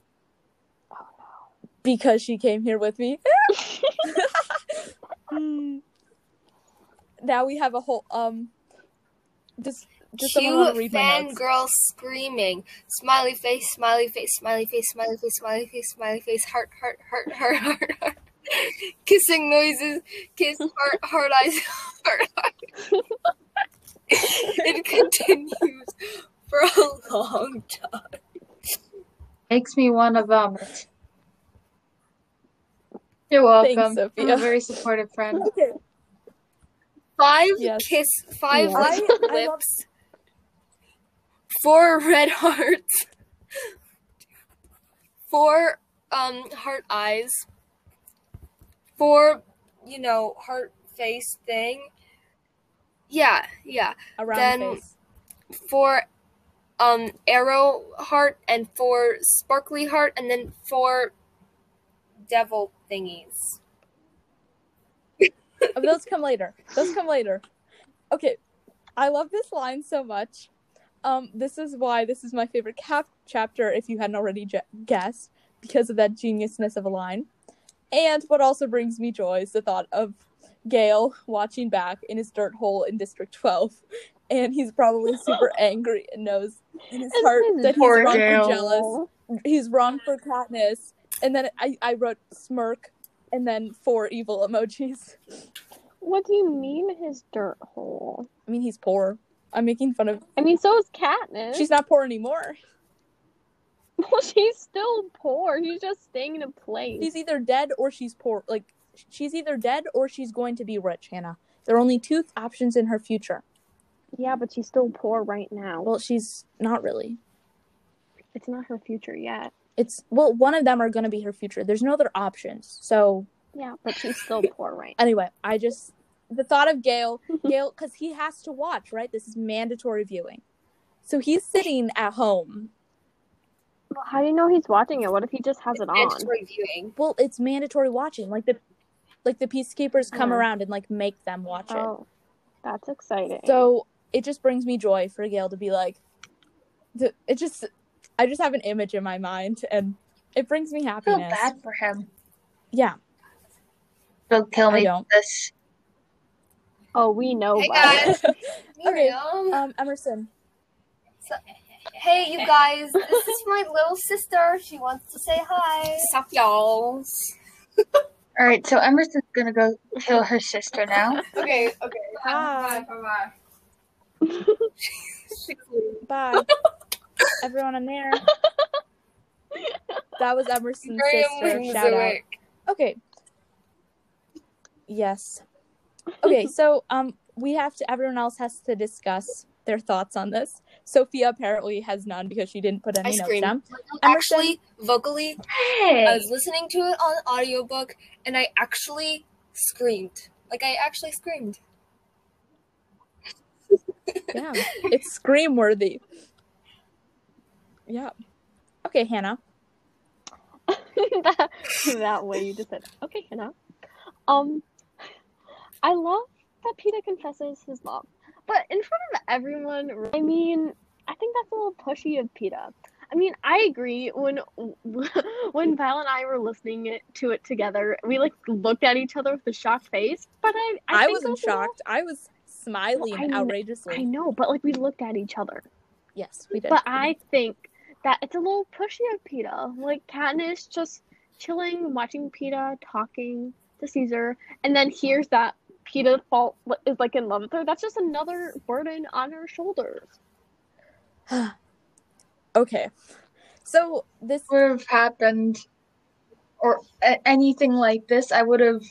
[SPEAKER 2] Oh no.
[SPEAKER 1] Because she came here with me. <laughs> Now we have a whole um just does someone want to
[SPEAKER 4] Cute fangirl screaming. Smiley face, smiley face, smiley face, smiley face, smiley face, smiley face, heart, heart, heart, heart, heart, heart. Kissing noises, kiss, heart, heart eyes, <laughs> heart, heart. <laughs> it continues for a long time.
[SPEAKER 3] Makes me want to vomit. You're welcome.
[SPEAKER 1] Thanks,
[SPEAKER 3] I'm
[SPEAKER 1] Sophia.
[SPEAKER 3] a very supportive friend.
[SPEAKER 1] Okay.
[SPEAKER 4] Five
[SPEAKER 1] Yes.
[SPEAKER 4] kiss, five
[SPEAKER 1] Yes.
[SPEAKER 4] lips,
[SPEAKER 1] I- I love-
[SPEAKER 4] lips, four red hearts, four um heart eyes, four you know heart face thing. Yeah, yeah.
[SPEAKER 1] Around
[SPEAKER 4] Then-
[SPEAKER 1] face.
[SPEAKER 4] Four um arrow heart and four sparkly heart, and then four devil thingies.
[SPEAKER 1] Oh, those come later. Those come later. Okay. I love this line so much. Um, this is why this is my favorite cap chapter, if you hadn't already guessed, because of that geniusness of a line. And what also brings me joy is the thought of Gale watching back in his dirt hole in District 12. And he's probably super <laughs> angry and knows in his
[SPEAKER 2] And
[SPEAKER 1] heart that he's wrong
[SPEAKER 3] Gale.
[SPEAKER 1] for jealous. He's wrong for Katniss. And then I, I wrote smirk and then four evil emojis.
[SPEAKER 2] What do you mean his dirt hole?
[SPEAKER 1] I mean, he's poor. I'm making fun of.
[SPEAKER 2] I mean, so is Katniss.
[SPEAKER 1] She's not poor anymore. <laughs>
[SPEAKER 2] Well, she's still poor. She's just staying in a place.
[SPEAKER 1] She's either dead or she's poor. Like, she's either dead or she's going to be rich, Hannah. There are only two options in her future.
[SPEAKER 2] Yeah, but she's still poor right now.
[SPEAKER 1] Well, she's not really.
[SPEAKER 2] It's not her future yet.
[SPEAKER 1] It's well, one of them are going to be her future. There's no other options. So
[SPEAKER 2] Yeah, but she's still poor, right?
[SPEAKER 1] anyway, I just the thought of Gale, <laughs> Gale, because he has to watch, right? This is mandatory viewing. So he's sitting at home.
[SPEAKER 2] Well, how do you know he's watching it? What if he just has it on?
[SPEAKER 4] Mandatory viewing.
[SPEAKER 1] Well, it's mandatory watching. Like the, like the peacekeepers come
[SPEAKER 2] Yeah.
[SPEAKER 1] around and like make them watch it.
[SPEAKER 2] Oh, that's exciting.
[SPEAKER 1] So it just brings me joy for Gale to be like, to, it just, I just have an image in my mind and it brings me
[SPEAKER 3] I feel bad for him.
[SPEAKER 1] Yeah.
[SPEAKER 3] Don't kill me
[SPEAKER 1] don't.
[SPEAKER 3] this.
[SPEAKER 2] oh, we know.
[SPEAKER 4] Hey,
[SPEAKER 2] about
[SPEAKER 4] guys. <laughs>
[SPEAKER 1] Okay,
[SPEAKER 4] Miriam.
[SPEAKER 1] Um, Emerson.
[SPEAKER 4] So- hey, you guys. This is my little sister. She wants to say hi. Sup, y'all? <laughs>
[SPEAKER 3] All right, so Emerson's gonna go kill her sister now. <laughs>
[SPEAKER 4] Okay, okay.
[SPEAKER 1] Hi.
[SPEAKER 4] Bye, bye, <laughs>
[SPEAKER 1] Bye. Everyone in there. That was Emerson's sister. Shout out. Okay. Yes. Okay, so um we have to everyone else has to discuss their thoughts on this. Sophia apparently has none because she didn't put any
[SPEAKER 4] I
[SPEAKER 1] notes
[SPEAKER 4] screamed.
[SPEAKER 1] down.
[SPEAKER 4] Actually, vocally,
[SPEAKER 3] Hey,
[SPEAKER 4] I was listening to it on audiobook and I actually screamed. Like, I actually screamed. <laughs>
[SPEAKER 1] Yeah. It's scream worthy. Yeah. Okay, Hannah.
[SPEAKER 2] that, <laughs> that way you just said, okay, Hannah. Um, I love that Peeta confesses his love, but in front of everyone. I mean, I think that's a little pushy of Peeta. I mean, I agree. When <laughs> when Val and I were listening to it together, we like looked at each other with a shocked face. But I, I,
[SPEAKER 1] I, wasn't
[SPEAKER 2] that's a little-
[SPEAKER 1] shocked. I was smiling
[SPEAKER 2] Well, I
[SPEAKER 1] outrageously.
[SPEAKER 2] I know, but like we looked at each other.
[SPEAKER 1] Yes, we did.
[SPEAKER 2] But I think that it's a little pushy of Peeta. Like Katniss just chilling, watching Peeta talking to Caesar, and then hears that Peeta fall is like in love with her. That's just another burden on her shoulders. <sighs>
[SPEAKER 1] okay. So this
[SPEAKER 3] would have happened, or a- anything like this, I would have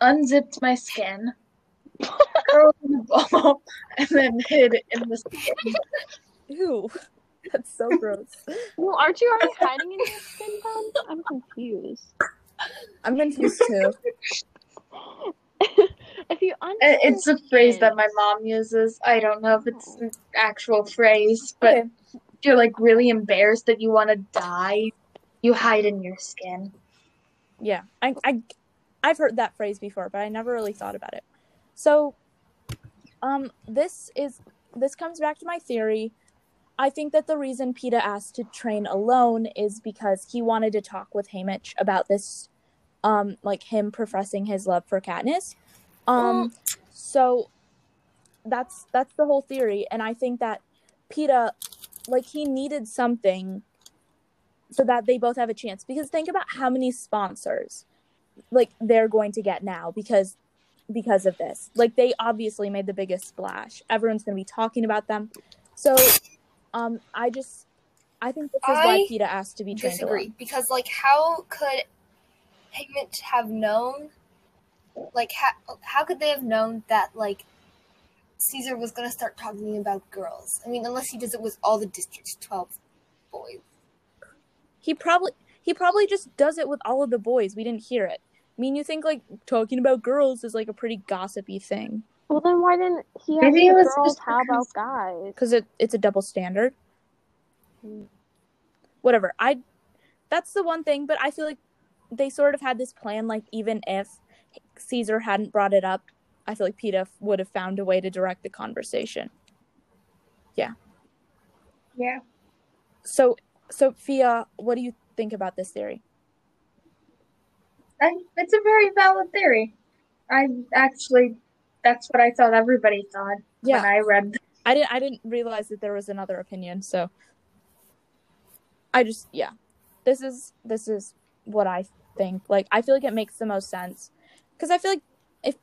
[SPEAKER 3] unzipped my skin, <laughs> curled in a ball, and then hid it in the skin.
[SPEAKER 1] ew. That's so gross.
[SPEAKER 2] Well, aren't you already hiding in your skin tone? I'm confused.
[SPEAKER 1] I'm confused too. <laughs> <laughs>
[SPEAKER 2] if you unzip
[SPEAKER 3] It's a phrase that my mom uses. I don't know if it's an actual phrase, but
[SPEAKER 1] Okay.
[SPEAKER 3] you're like really embarrassed that you want to die, you hide in your skin.
[SPEAKER 1] Yeah, I, I, I've heard that phrase before, but I never really thought about it. So, um, this is this comes back to my theory. I think that the reason Peeta asked to train alone is because he wanted to talk with Haymitch about this, um, like him professing his love for Katniss. Um, so that's that's the whole theory, and I think that Peeta, like, he needed something so that they both have a chance. Because think about how many sponsors, like, they're going to get now because because of this. Like, they obviously made the biggest splash. Everyone's going to be talking about them. So, um, I just, I think this is why
[SPEAKER 4] I
[SPEAKER 1] Peeta asked to be trained
[SPEAKER 4] disagree
[SPEAKER 1] alone.
[SPEAKER 4] because like how could Haymitch have known like how, how could they have known that like Caesar was gonna start talking about girls? I mean, unless he does it with all the district's twelve boys.
[SPEAKER 1] He probably he probably just does it with all of the boys. We didn't hear it. I mean, you think like talking about girls is like a pretty gossipy thing
[SPEAKER 2] Well, then why didn't he ask
[SPEAKER 3] Maybe it
[SPEAKER 2] the
[SPEAKER 3] was
[SPEAKER 2] girls?
[SPEAKER 3] just
[SPEAKER 2] How about guys?
[SPEAKER 1] because it, it's a double standard.
[SPEAKER 2] Hmm.
[SPEAKER 1] Whatever. I that's the one thing, but I feel like they sort of had this plan. Like even if Caesar hadn't brought it up, I feel like Peeta would have found a way to direct the conversation.
[SPEAKER 3] Yeah. Yeah.
[SPEAKER 1] So, Sophia, what do you think about this theory?
[SPEAKER 3] I, it's a very valid theory. I actually, that's what I thought everybody thought
[SPEAKER 1] Yeah,
[SPEAKER 3] when I read.
[SPEAKER 1] I didn't. I didn't realize that there was another opinion. So, I just yeah, this is this is what I think. Like, I feel like it makes the most sense because I feel like if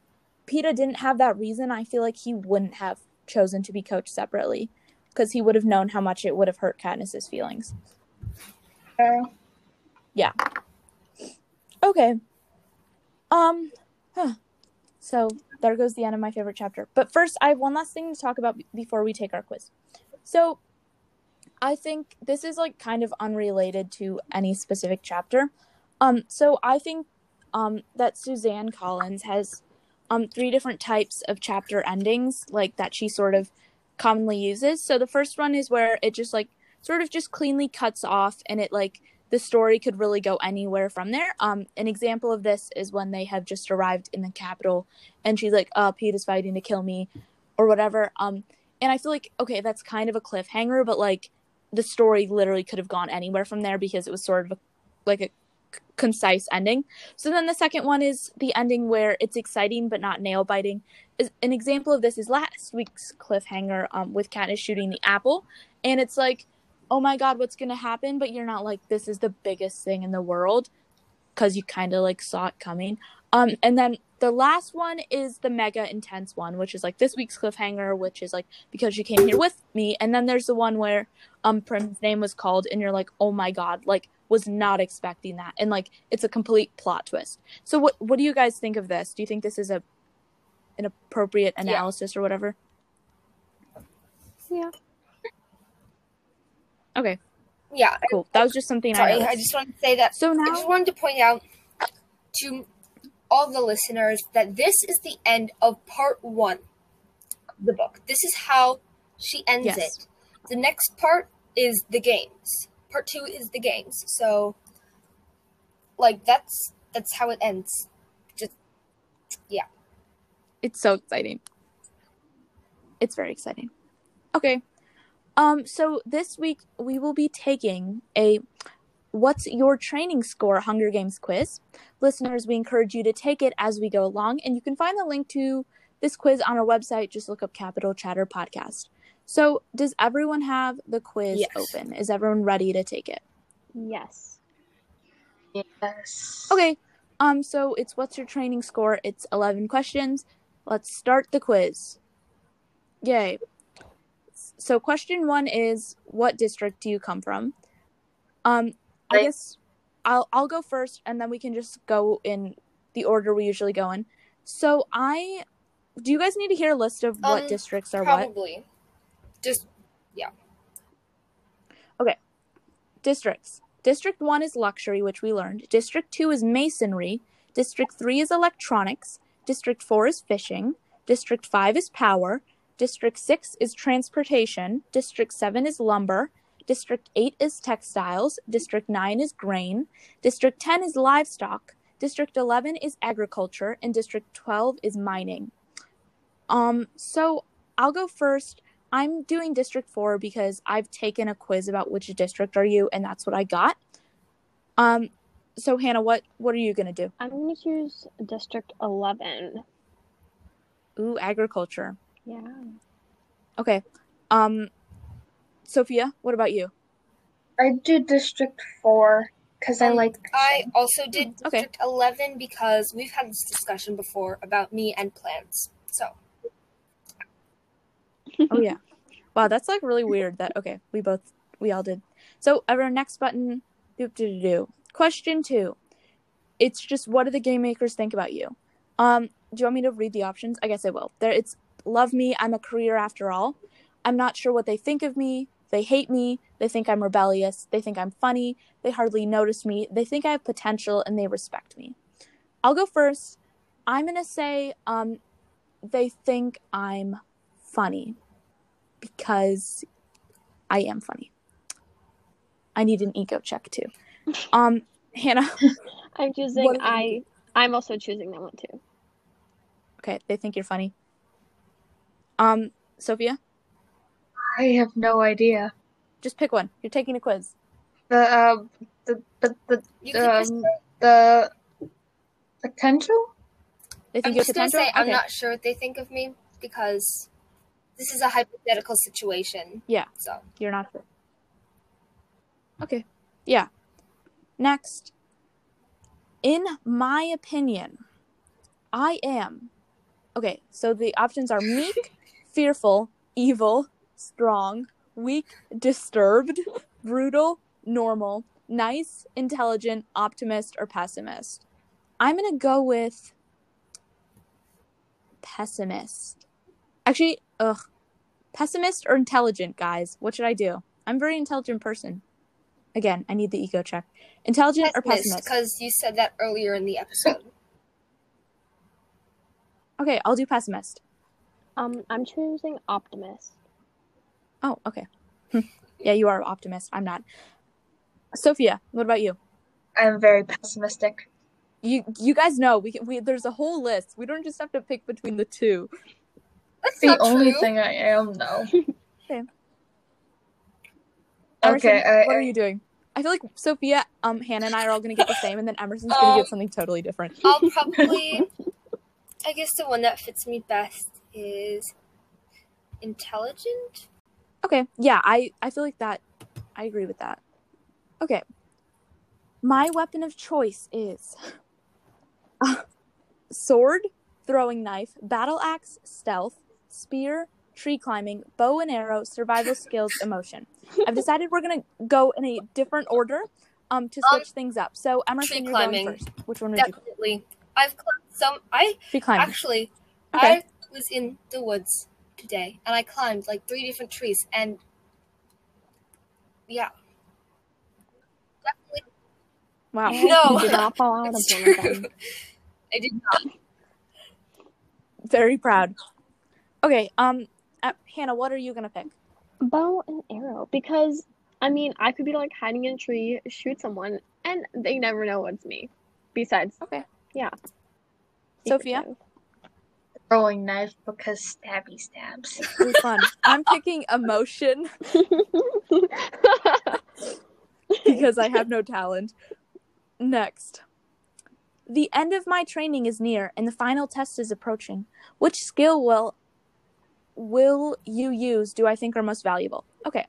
[SPEAKER 1] Peeta didn't have that reason, I feel like he wouldn't have chosen to be coached separately because he would have known how much it would have hurt Katniss's feelings.
[SPEAKER 3] Uh,
[SPEAKER 1] Okay. Um. Huh. So there goes the end of my favorite chapter. But first, I have one last thing to talk about b- before we take our quiz. So, I think this is like kind of unrelated to any specific chapter. Um, so I think um that Suzanne Collins has um three different types of chapter endings like that she sort of commonly uses. So the first one is where it just like sort of just cleanly cuts off and it like the story could really go anywhere from there. Um, an example of this is when they have just arrived in the Capitol, and she's like, "Uh, Peeta's fighting to kill me," or whatever. Um, and I feel like okay, that's kind of a cliffhanger, but like the story literally could have gone anywhere from there because it was sort of a, like a concise ending. So then the second one is the ending where it's exciting but not nail biting. An example of this is last week's cliffhanger um, with Katniss shooting the apple, and it's like oh my god, what's gonna happen? But you're not like this is the biggest thing in the world because you kind of like saw it coming. Um, and then the last one is the mega intense one, which is like this week's cliffhanger, which is like because you came here with me. And then there's the one where um Prim's name was called, and you're like, oh my god, like was not expecting that, and like it's a complete plot twist. So what what do you guys think of this? Do you think this is a an appropriate analysis or whatever?
[SPEAKER 2] Yeah.
[SPEAKER 1] Okay,
[SPEAKER 4] Yeah.
[SPEAKER 1] cool. That was just something
[SPEAKER 4] Sorry,
[SPEAKER 1] I
[SPEAKER 4] I just wanted to say that
[SPEAKER 1] So now I
[SPEAKER 4] just wanted to point out to all the listeners that this is the end of part one of the book. This is how she ends
[SPEAKER 1] Yes.
[SPEAKER 4] it. The next part is the games. Part two is the games. So, like that's that's how it ends. Just yeah.
[SPEAKER 1] it's so exciting. It's very exciting. Okay. Um so this week we will be taking a what's your training score Hunger Games quiz. Listeners, we encourage you to take it as we go along and you can find the link to this quiz on our website just look up Capital Chatter podcast. So, does everyone have the quiz
[SPEAKER 4] Yes.
[SPEAKER 1] open? Is everyone ready to take it?
[SPEAKER 2] Yes.
[SPEAKER 3] Yes.
[SPEAKER 1] Okay. Um so it's what's your training score? It's 11 questions. Let's start the quiz. Yay. So question 1 is what district do you come from? Um I
[SPEAKER 3] Right.
[SPEAKER 1] guess I'll I'll go first and then we can just go in the order we usually go in. So I do you guys need to hear a list of what
[SPEAKER 4] Um,
[SPEAKER 1] districts are what?
[SPEAKER 4] probably just yeah. Okay.
[SPEAKER 1] Districts. District 1 is luxury, which we learned. District 2 is masonry. District 3 is electronics. District 4 is fishing. District 5 is power. District 6 is transportation. District 7 is lumber. District 8 is textiles. District 9 is grain. District 10 is livestock. District 11 is agriculture. And District 12 is mining. Um, so I'll go first. I'm doing District 4 because I've taken a quiz about which district are you, and that's what I got. Um, so Hannah, what what are you gonna do?
[SPEAKER 2] I'm gonna choose District 11.
[SPEAKER 1] Ooh, agriculture.
[SPEAKER 2] Yeah.
[SPEAKER 1] Okay. Um, Sophia, what about you?
[SPEAKER 3] I do District 4 because I
[SPEAKER 4] Um,
[SPEAKER 3] like.
[SPEAKER 4] I also did
[SPEAKER 1] Okay.
[SPEAKER 4] District 11 because we've had this discussion before about me and plants. So,
[SPEAKER 1] Oh yeah. <laughs> Wow, that's like really weird. That okay, we both we all did. So our next button. Do do do do. Question two. It's just what do the game makers think about you? Um, do you want me to read the options? I guess I will. There, it's love me. I'm a career after all. I'm not sure what they think of me. They hate me. They think I'm rebellious. They think I'm funny. They hardly notice me. They think I have potential and they respect me. I'll go first. I'm gonna say um, they think I'm funny because I am funny. I need an ego check too. Um, <laughs> Hannah. <laughs>
[SPEAKER 2] I'm choosing
[SPEAKER 1] What-
[SPEAKER 2] I I'm also choosing that one too.
[SPEAKER 1] Okay, they think you're funny. Um, Sophia,
[SPEAKER 3] I have no idea.
[SPEAKER 1] just pick one. You're taking a quiz.
[SPEAKER 3] The uh, the the the
[SPEAKER 4] you
[SPEAKER 3] um, the potential.
[SPEAKER 1] They think
[SPEAKER 4] I'm
[SPEAKER 1] you have
[SPEAKER 4] just gonna
[SPEAKER 1] potential.
[SPEAKER 4] say I'm not sure what they think of me because this is a hypothetical situation.
[SPEAKER 1] Yeah.
[SPEAKER 4] So
[SPEAKER 1] You're not sure. Okay. Yeah. Next. In my opinion, I am. Okay, so the options are meek, <laughs> fearful, evil, strong, weak, disturbed, brutal, normal, nice, intelligent, optimist, or pessimist. I'm going to go with pessimist. Actually, ugh. Pessimist or intelligent, guys? What should I do? I'm a very intelligent person. Again, I need the ego check. Intelligent or pessimist?
[SPEAKER 4] because you said that earlier in the episode.
[SPEAKER 1] Okay, I'll do pessimist.
[SPEAKER 2] Um, I'm choosing optimist.
[SPEAKER 1] Oh, okay. <laughs> Yeah, you are an optimist. I'm not. Sophia, what about you?
[SPEAKER 3] I'm very pessimistic.
[SPEAKER 1] You you guys know we can we there's a whole list. We don't just have to pick between the two.
[SPEAKER 4] That's
[SPEAKER 3] The
[SPEAKER 4] not
[SPEAKER 3] only
[SPEAKER 4] true.
[SPEAKER 3] thing I am, no. <laughs>
[SPEAKER 1] Emerson,
[SPEAKER 3] Okay, I-
[SPEAKER 1] what are you doing? I feel like Sophia, um, Hannah, and I are all gonna get the same, and then Emerson's gonna
[SPEAKER 4] Um,
[SPEAKER 1] get something totally different.
[SPEAKER 4] I'll <laughs> probably. I guess the one that fits me best is intelligent.
[SPEAKER 1] Okay, yeah, I I feel like that. I agree with that. Okay, my weapon of choice is <laughs> sword, throwing knife, battle axe, stealth, spear, tree climbing, bow and arrow, survival skills, emotion. I've decided we're gonna go in a different order, um, to
[SPEAKER 4] Um,
[SPEAKER 1] switch things up. So Emerson,
[SPEAKER 4] tree
[SPEAKER 1] you're
[SPEAKER 4] climbing.
[SPEAKER 1] going first. Which one would you?
[SPEAKER 4] Definitely. I've climbed some. I
[SPEAKER 1] Tree climbing.
[SPEAKER 4] actually,
[SPEAKER 1] Okay.
[SPEAKER 4] I was in the woods today, and I climbed like three different trees, and yeah, definitely.
[SPEAKER 1] Wow. <laughs>
[SPEAKER 4] No,
[SPEAKER 2] did not fall out of <laughs>
[SPEAKER 4] it's
[SPEAKER 2] one of
[SPEAKER 4] true. I did not.
[SPEAKER 1] Very proud. Okay, um, uh, Hannah, what are you gonna pick?
[SPEAKER 2] Bow and arrow, because I mean, I could be like hiding in a tree, shoot someone, and they never know it's me. Besides,
[SPEAKER 1] Okay.
[SPEAKER 2] yeah.
[SPEAKER 1] Sophia?
[SPEAKER 2] secretive.
[SPEAKER 3] Throwing knife because stabby stabs. <laughs>
[SPEAKER 1] It fun. I'm picking emotion because I have no talent. Next. The end of my training is near and the final test is approaching. Which skill will will you use do I think are most valuable? Okay.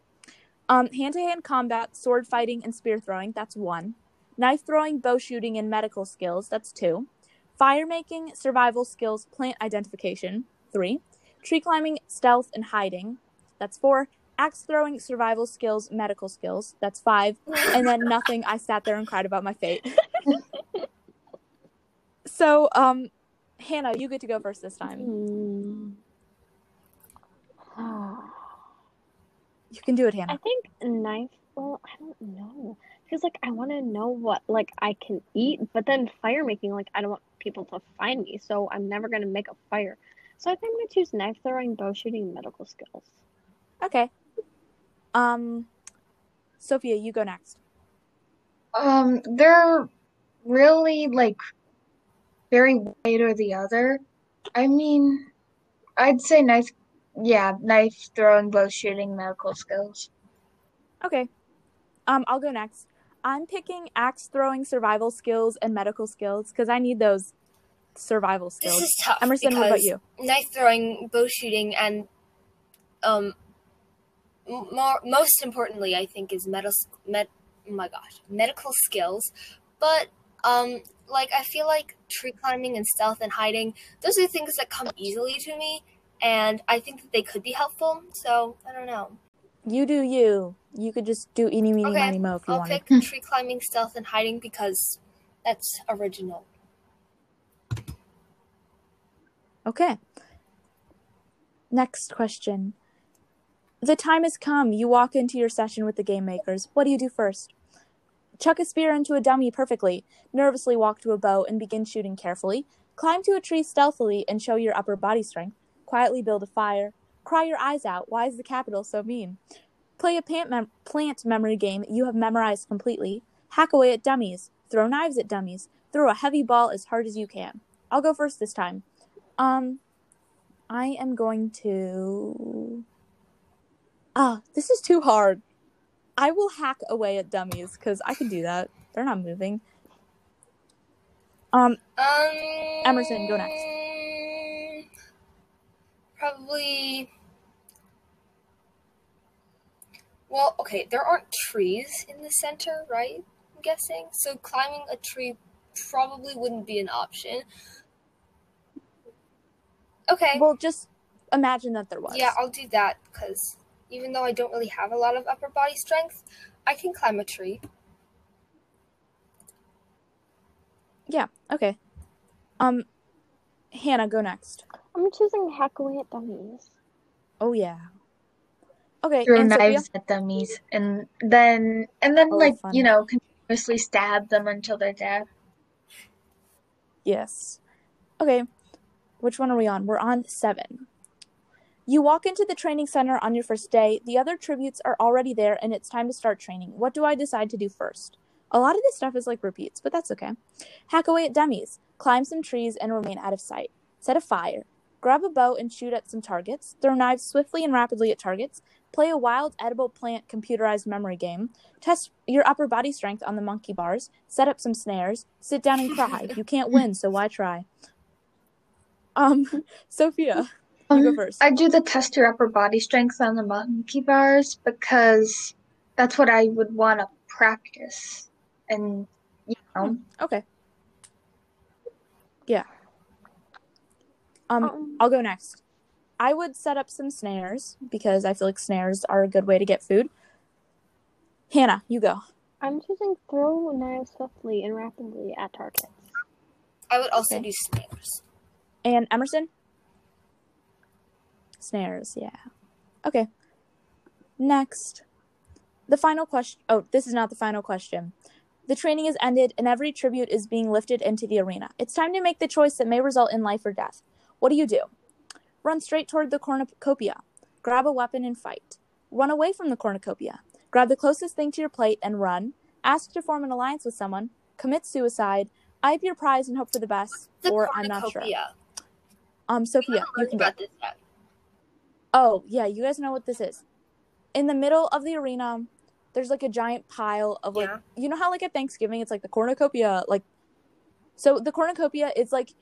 [SPEAKER 1] Um hand-to-hand combat, sword fighting and spear throwing, that's 1. Knife throwing, bow shooting and medical skills, that's 2. Fire making, survival skills, plant identification, 3. Tree climbing, stealth and hiding, that's 4. Axe throwing, survival skills, medical skills, that's 5 and then nothing. I sat there and cried about my fate. <laughs> so, um, Hannah, you get to go first this time.
[SPEAKER 2] Hmm.
[SPEAKER 1] You can do it, Hannah.
[SPEAKER 2] I think knife. Well, I don't know. Because like I want to know what like I can eat, but then fire making like I don't want people to find me, so I'm never gonna make a fire. So I think I'm gonna choose knife throwing, bow shooting, medical skills.
[SPEAKER 1] Okay. Um, Sophia, you go next.
[SPEAKER 3] Um, they're really like very white or the other. I mean, I'd say knife, yeah, knife throwing, bow shooting, medical skills.
[SPEAKER 1] Okay. Um, I'll go next. I'm picking axe throwing, survival skills, and medical skills because I need those survival skills.
[SPEAKER 4] This
[SPEAKER 1] skills.
[SPEAKER 4] is tough.
[SPEAKER 1] Emerson, what about you?
[SPEAKER 4] Knife throwing, bow shooting, and um, more most importantly, I think is medical. Med- oh my gosh, medical skills. But um, like I feel like tree climbing and stealth and hiding, those are things that come easily to me, and I think that they could be helpful. So I don't know.
[SPEAKER 1] You do you. You could just do any, meeny,
[SPEAKER 4] Okay,
[SPEAKER 1] miny, mo if you
[SPEAKER 4] I'll
[SPEAKER 1] wanted.
[SPEAKER 4] pick <laughs> tree climbing, stealth, and hiding because that's original.
[SPEAKER 1] Okay. Next question. The time has come. You walk into your session with the game makers. What do you do first? Chuck a spear into a dummy perfectly, nervously walk to a bow and begin shooting carefully, climb to a tree stealthily and show your upper body strength, quietly build a fire, cry your eyes out, why is the Capitol so mean? Play a plant, mem- plant memory game you have memorized completely, hack away at dummies, throw knives at dummies, throw a heavy ball as hard as you can. I'll go first this time. Um, I am going to. Ah, this is too hard. I will hack away at dummies because I can do that. They're not moving. Um,
[SPEAKER 4] Um,
[SPEAKER 1] Emerson, go next.
[SPEAKER 4] Probably. Well, okay, there aren't trees in the center, right? I'm guessing. So climbing a tree probably wouldn't be an option. Okay.
[SPEAKER 1] well, just imagine that there was.
[SPEAKER 4] Yeah, I'll do that because even though I don't really have a lot of upper body strength, I can climb a tree.
[SPEAKER 1] Yeah. Okay. Um, Hannah, go next.
[SPEAKER 2] I'm choosing hack away at dummies.
[SPEAKER 1] Oh yeah. Okay,
[SPEAKER 3] throw
[SPEAKER 1] and Sophia?
[SPEAKER 3] knives at dummies, and then and then
[SPEAKER 1] Oh,
[SPEAKER 3] like
[SPEAKER 1] fun.
[SPEAKER 3] you know continuously stab them until they're dead.
[SPEAKER 1] Yes. Okay. Which one are we on? We're on seven. You walk into the training center on your first day. The other tributes are already there, and it's time to start training. What do I decide to do first? A lot of this stuff is like repeats, but that's okay. Hack away at dummies. Climb some trees and remain out of sight. Set a fire. Grab a bow and shoot at some targets. Throw knives swiftly and rapidly at targets. Play a wild edible plant computerized memory game. Test your upper body strength on the monkey bars. Set up some snares. Sit down and cry. <laughs> You can't win, so why try? Um, <laughs> Sophia, you go
[SPEAKER 3] Um,
[SPEAKER 1] first.
[SPEAKER 3] I do the test your upper body strength on the monkey bars because that's what I would want to practice, and you know.
[SPEAKER 1] Okay. Yeah. Um,
[SPEAKER 2] Um,
[SPEAKER 1] I'll go next. I would set up some snares because I feel like snares are a good way to get food. Hannah, you go.
[SPEAKER 2] I'm choosing throw knives swiftly and rapidly at targets.
[SPEAKER 4] I would also
[SPEAKER 1] Okay.
[SPEAKER 4] do snares.
[SPEAKER 1] And Emerson? Snares, yeah. Okay. Next. The final question. Oh, this is not the final question. The training is ended and every tribute is being lifted into the arena. It's time to make the choice that may result in life or death. What do you do? Run straight toward the cornucopia. Grab a weapon and fight. Run away from the cornucopia. Grab the closest thing to your plate and run. Ask to form an alliance with someone. Commit suicide. Eye up your prize and hope for the best.
[SPEAKER 4] The
[SPEAKER 1] or I'm not sure. Um, Sophia, you can go. Oh, yeah, you guys know what this is. In the middle of the arena, there's like a giant pile of like
[SPEAKER 4] Yeah.
[SPEAKER 1] you know how like at Thanksgiving it's like the cornucopia like so the cornucopia is like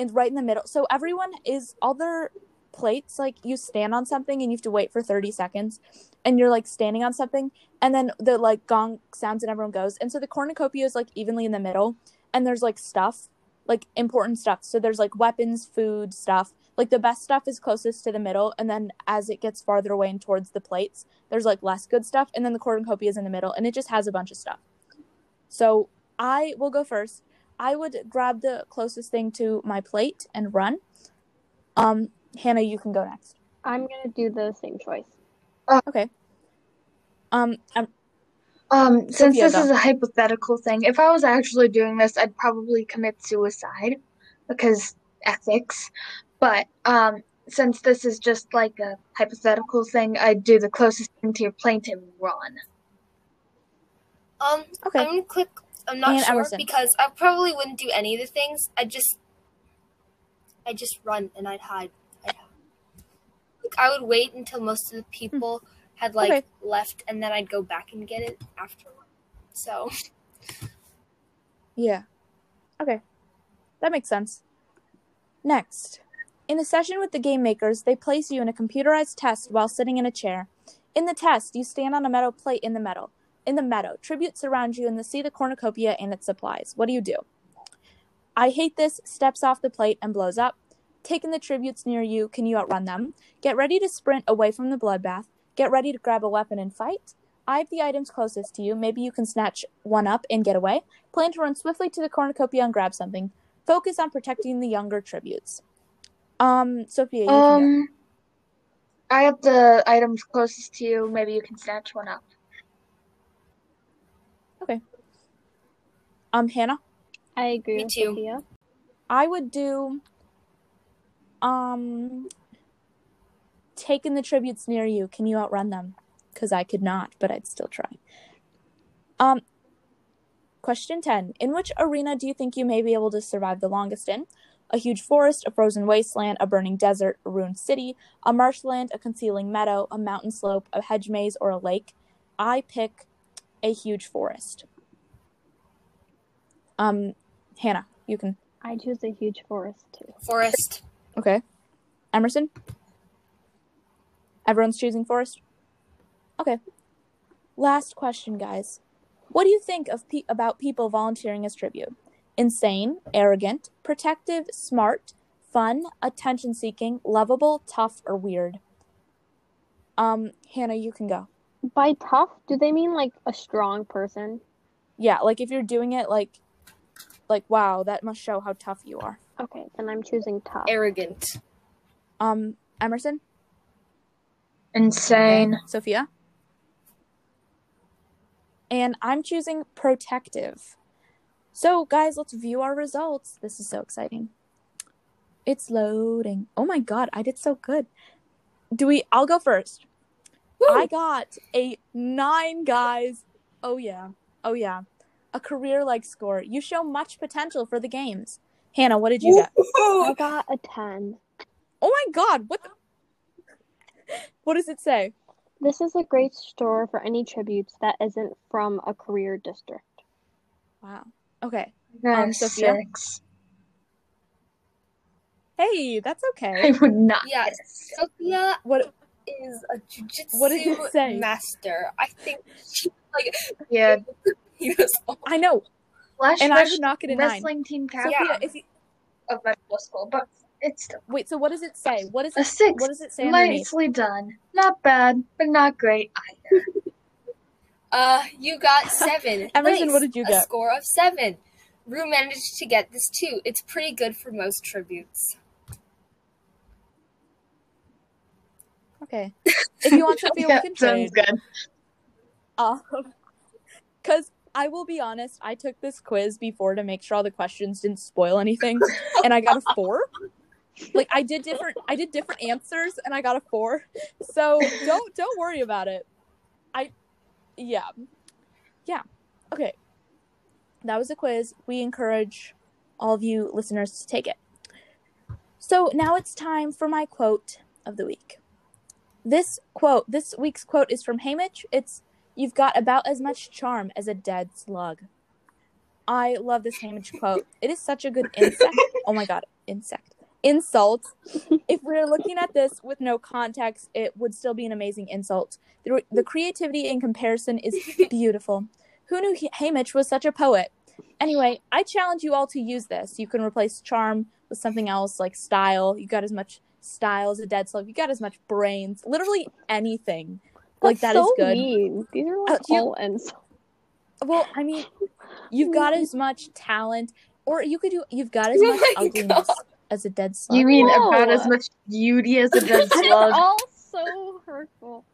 [SPEAKER 1] in right in the middle. So everyone is all their plates like you stand on something and you have to wait for 30 seconds and you're like standing on something and then the like gong sounds and everyone goes. And so the cornucopia is like evenly in the middle and there's like stuff, like important stuff. So there's like weapons, food, stuff. Like the best stuff is closest to the middle and then as it gets farther away and towards the plates, there's like less good stuff and then the cornucopia is in the middle and it just has a bunch of stuff. So I will go first. I would grab the closest thing to my plate and run. Um, Hannah, you can go next.
[SPEAKER 2] I'm gonna do the same choice.
[SPEAKER 1] Okay. Um, um
[SPEAKER 3] Um, since
[SPEAKER 1] Sophia,
[SPEAKER 3] this
[SPEAKER 1] go.
[SPEAKER 3] is a hypothetical thing, if I was actually doing this, I'd probably commit suicide because ethics. But um, since this is just like a hypothetical thing, I'd do the closest thing to your plane and run.
[SPEAKER 4] Um,
[SPEAKER 1] okay.
[SPEAKER 4] I'm gonna click. I'm not
[SPEAKER 1] And
[SPEAKER 4] sure
[SPEAKER 1] Emerson.
[SPEAKER 4] because I probably wouldn't do any of the things. I just, I just run and I'd hide. I'd, like, I would wait until most of the people had like
[SPEAKER 1] Hmm. Okay.
[SPEAKER 4] left, and then I'd go back and get it after. So
[SPEAKER 1] Yeah. Okay. That makes sense. Next. In a session with the game makers, they place you in a computerized test while sitting in a chair. In the test, you stand on a metal plate in the meadow. In the meadow, tributes surround you and the see the cornucopia and its supplies. What do you do? I hate this steps off the plate and blows up. Taking the tributes near you, can you outrun them? Get ready to sprint away from the bloodbath. Get ready to grab a weapon and fight. I have the items closest to you. Maybe you can snatch one up and get away. Plan to run swiftly to the cornucopia and grab something. Focus on protecting the younger tributes. Um, Sophia.
[SPEAKER 3] Um, I have the items closest to you. Maybe you can snatch one up.
[SPEAKER 1] Um, Hannah,
[SPEAKER 2] I agree
[SPEAKER 4] Me
[SPEAKER 2] with
[SPEAKER 4] too.
[SPEAKER 2] Sophia.
[SPEAKER 1] I would do. Um, taking the tributes near you. Can you outrun them? Because I could not, but I'd still try. Um, question ten: In which arena do you think you may be able to survive the longest in? A huge forest, a frozen wasteland, a burning desert, a ruined city, a marshland, a concealing meadow, a mountain slope, a hedge maze, or a lake. I pick a huge forest. Um, Hannah, you can.
[SPEAKER 2] I choose a huge forest too.
[SPEAKER 4] forest.
[SPEAKER 1] Okay. Emerson? Everyone's choosing Forest? Okay. Last question, guys. What do you think of pe- about people volunteering as tribute? Insane, arrogant, protective, smart, fun, attention seeking, lovable, tough, or weird? Um, Hannah, you can go.
[SPEAKER 2] By tough, do they mean like a strong person?
[SPEAKER 1] Yeah, like if you're doing it like like wow, that must show how tough you are.
[SPEAKER 2] Okay, then I'm choosing tough.
[SPEAKER 4] Arrogant.
[SPEAKER 1] Um, Emerson?
[SPEAKER 3] Insane.
[SPEAKER 1] Sophia? And I'm choosing protective. So, guys, let's view our results. This is so exciting. It's loading. Oh my god, I did so good. Do we? I'll go first. I got a nine, guys. Oh, yeah. Oh, yeah. A career like score. You show much potential for the games. Hannah, what did you get?
[SPEAKER 2] I got a 10.
[SPEAKER 1] Oh my god, what the? <laughs> What does it say?
[SPEAKER 2] This is a great store for any tributes that isn't from a career district.
[SPEAKER 1] Wow. Okay. Um, Sophia?
[SPEAKER 3] six.
[SPEAKER 1] Hey, that's okay.
[SPEAKER 3] I would not.
[SPEAKER 4] Yeah. Sophia
[SPEAKER 1] What?
[SPEAKER 4] is a jujitsu
[SPEAKER 1] What did it say?
[SPEAKER 4] master. I think she like
[SPEAKER 3] Yeah. <laughs> <laughs>
[SPEAKER 4] he was
[SPEAKER 1] I know,
[SPEAKER 3] Flash
[SPEAKER 1] and I
[SPEAKER 3] Rush
[SPEAKER 1] would not get a nine.
[SPEAKER 3] wrestling team
[SPEAKER 1] Sophia,
[SPEAKER 3] captain
[SPEAKER 1] if you
[SPEAKER 3] of medical school, but it's still
[SPEAKER 1] wait, so what does it say? What is
[SPEAKER 3] a
[SPEAKER 1] it?
[SPEAKER 3] six.
[SPEAKER 1] What does it say underneath?
[SPEAKER 3] Nicely done. Not bad, but not great either. <laughs>
[SPEAKER 4] Uh, you got seven. <laughs>
[SPEAKER 1] Emerson,
[SPEAKER 4] Nice.
[SPEAKER 1] what did you
[SPEAKER 4] A
[SPEAKER 1] get?
[SPEAKER 4] score of seven. Rue managed to get this too. It's pretty good for most tributes.
[SPEAKER 1] Okay. If you want Sophia,
[SPEAKER 3] yeah,
[SPEAKER 1] we can
[SPEAKER 3] sounds good.
[SPEAKER 1] Um, because I will be honest, I took this quiz before to make sure all the questions didn't spoil anything, and I got a four. Like I did different, I did different answers, and I got a four. So don't don't worry about it. I, yeah, yeah. Okay, that was a quiz. We encourage all of you listeners to take it. So now it's time for my quote of the week. This quote, this week's quote is from Haymitch. It's You've got about as much charm as a dead slug. I love this Haymitch quote. It is such a good insect. Oh my god, insect. Insult. If we're looking at this with no context, it would still be an amazing insult. The, the creativity in comparison is beautiful. Who knew Haymitch was such a poet? Anyway, I challenge you all to use this. You can replace charm with something else like style. You got as much style as a dead slug. You got as much brains. Literally anything. Like
[SPEAKER 2] That's
[SPEAKER 1] that is
[SPEAKER 2] so
[SPEAKER 1] good.
[SPEAKER 2] mean. These are
[SPEAKER 1] Uh,
[SPEAKER 2] like
[SPEAKER 1] do you-
[SPEAKER 2] all insults.
[SPEAKER 1] Well, I mean, you've <laughs> got as much talent, or you could do. You've got as
[SPEAKER 4] Oh <laughs>
[SPEAKER 1] much
[SPEAKER 4] my
[SPEAKER 1] ugliness as a dead slug.
[SPEAKER 3] You mean
[SPEAKER 2] No.
[SPEAKER 3] about as much beauty as a dead <laughs>
[SPEAKER 2] They're
[SPEAKER 3] slug?
[SPEAKER 2] all so hurtful.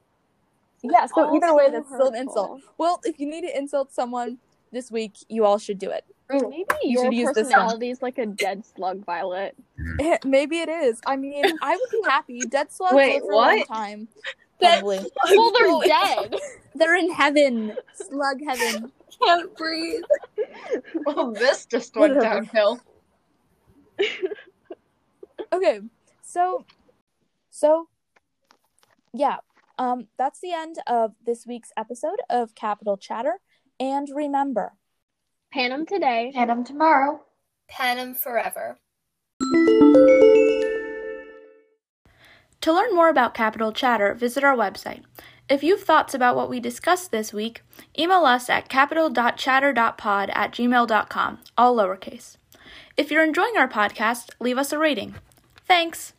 [SPEAKER 1] yeah. So
[SPEAKER 2] all
[SPEAKER 1] either way,
[SPEAKER 2] so
[SPEAKER 1] that's still an insult. Well, if you need to insult someone this week, you all should do it.
[SPEAKER 2] Maybe
[SPEAKER 1] You
[SPEAKER 2] your
[SPEAKER 1] should use this one.
[SPEAKER 2] personality is like a dead slug, Violet.
[SPEAKER 1] Maybe it is. I mean, I would be happy. Dead slugs
[SPEAKER 3] Wait,
[SPEAKER 1] live for a long
[SPEAKER 3] what?
[SPEAKER 1] time.
[SPEAKER 4] Dead
[SPEAKER 1] Probably.
[SPEAKER 2] Well, they're dead. <laughs>
[SPEAKER 1] They're in heaven. Slug heaven.
[SPEAKER 4] Can't breathe.
[SPEAKER 3] well, <laughs> this just went
[SPEAKER 1] Whatever.
[SPEAKER 3] downhill. <laughs>
[SPEAKER 1] Okay. So so yeah. Um that's the end of this week's episode of Capital Chatter. And remember,
[SPEAKER 2] Panem today.
[SPEAKER 3] Panem tomorrow.
[SPEAKER 4] Panem forever.
[SPEAKER 1] To learn more about Capital Chatter, visit our website. If you have thoughts about what we discussed this week, email us at capital.chatter.pod at gmail.com, all lowercase. If you're enjoying our podcast, leave us a rating. Thanks!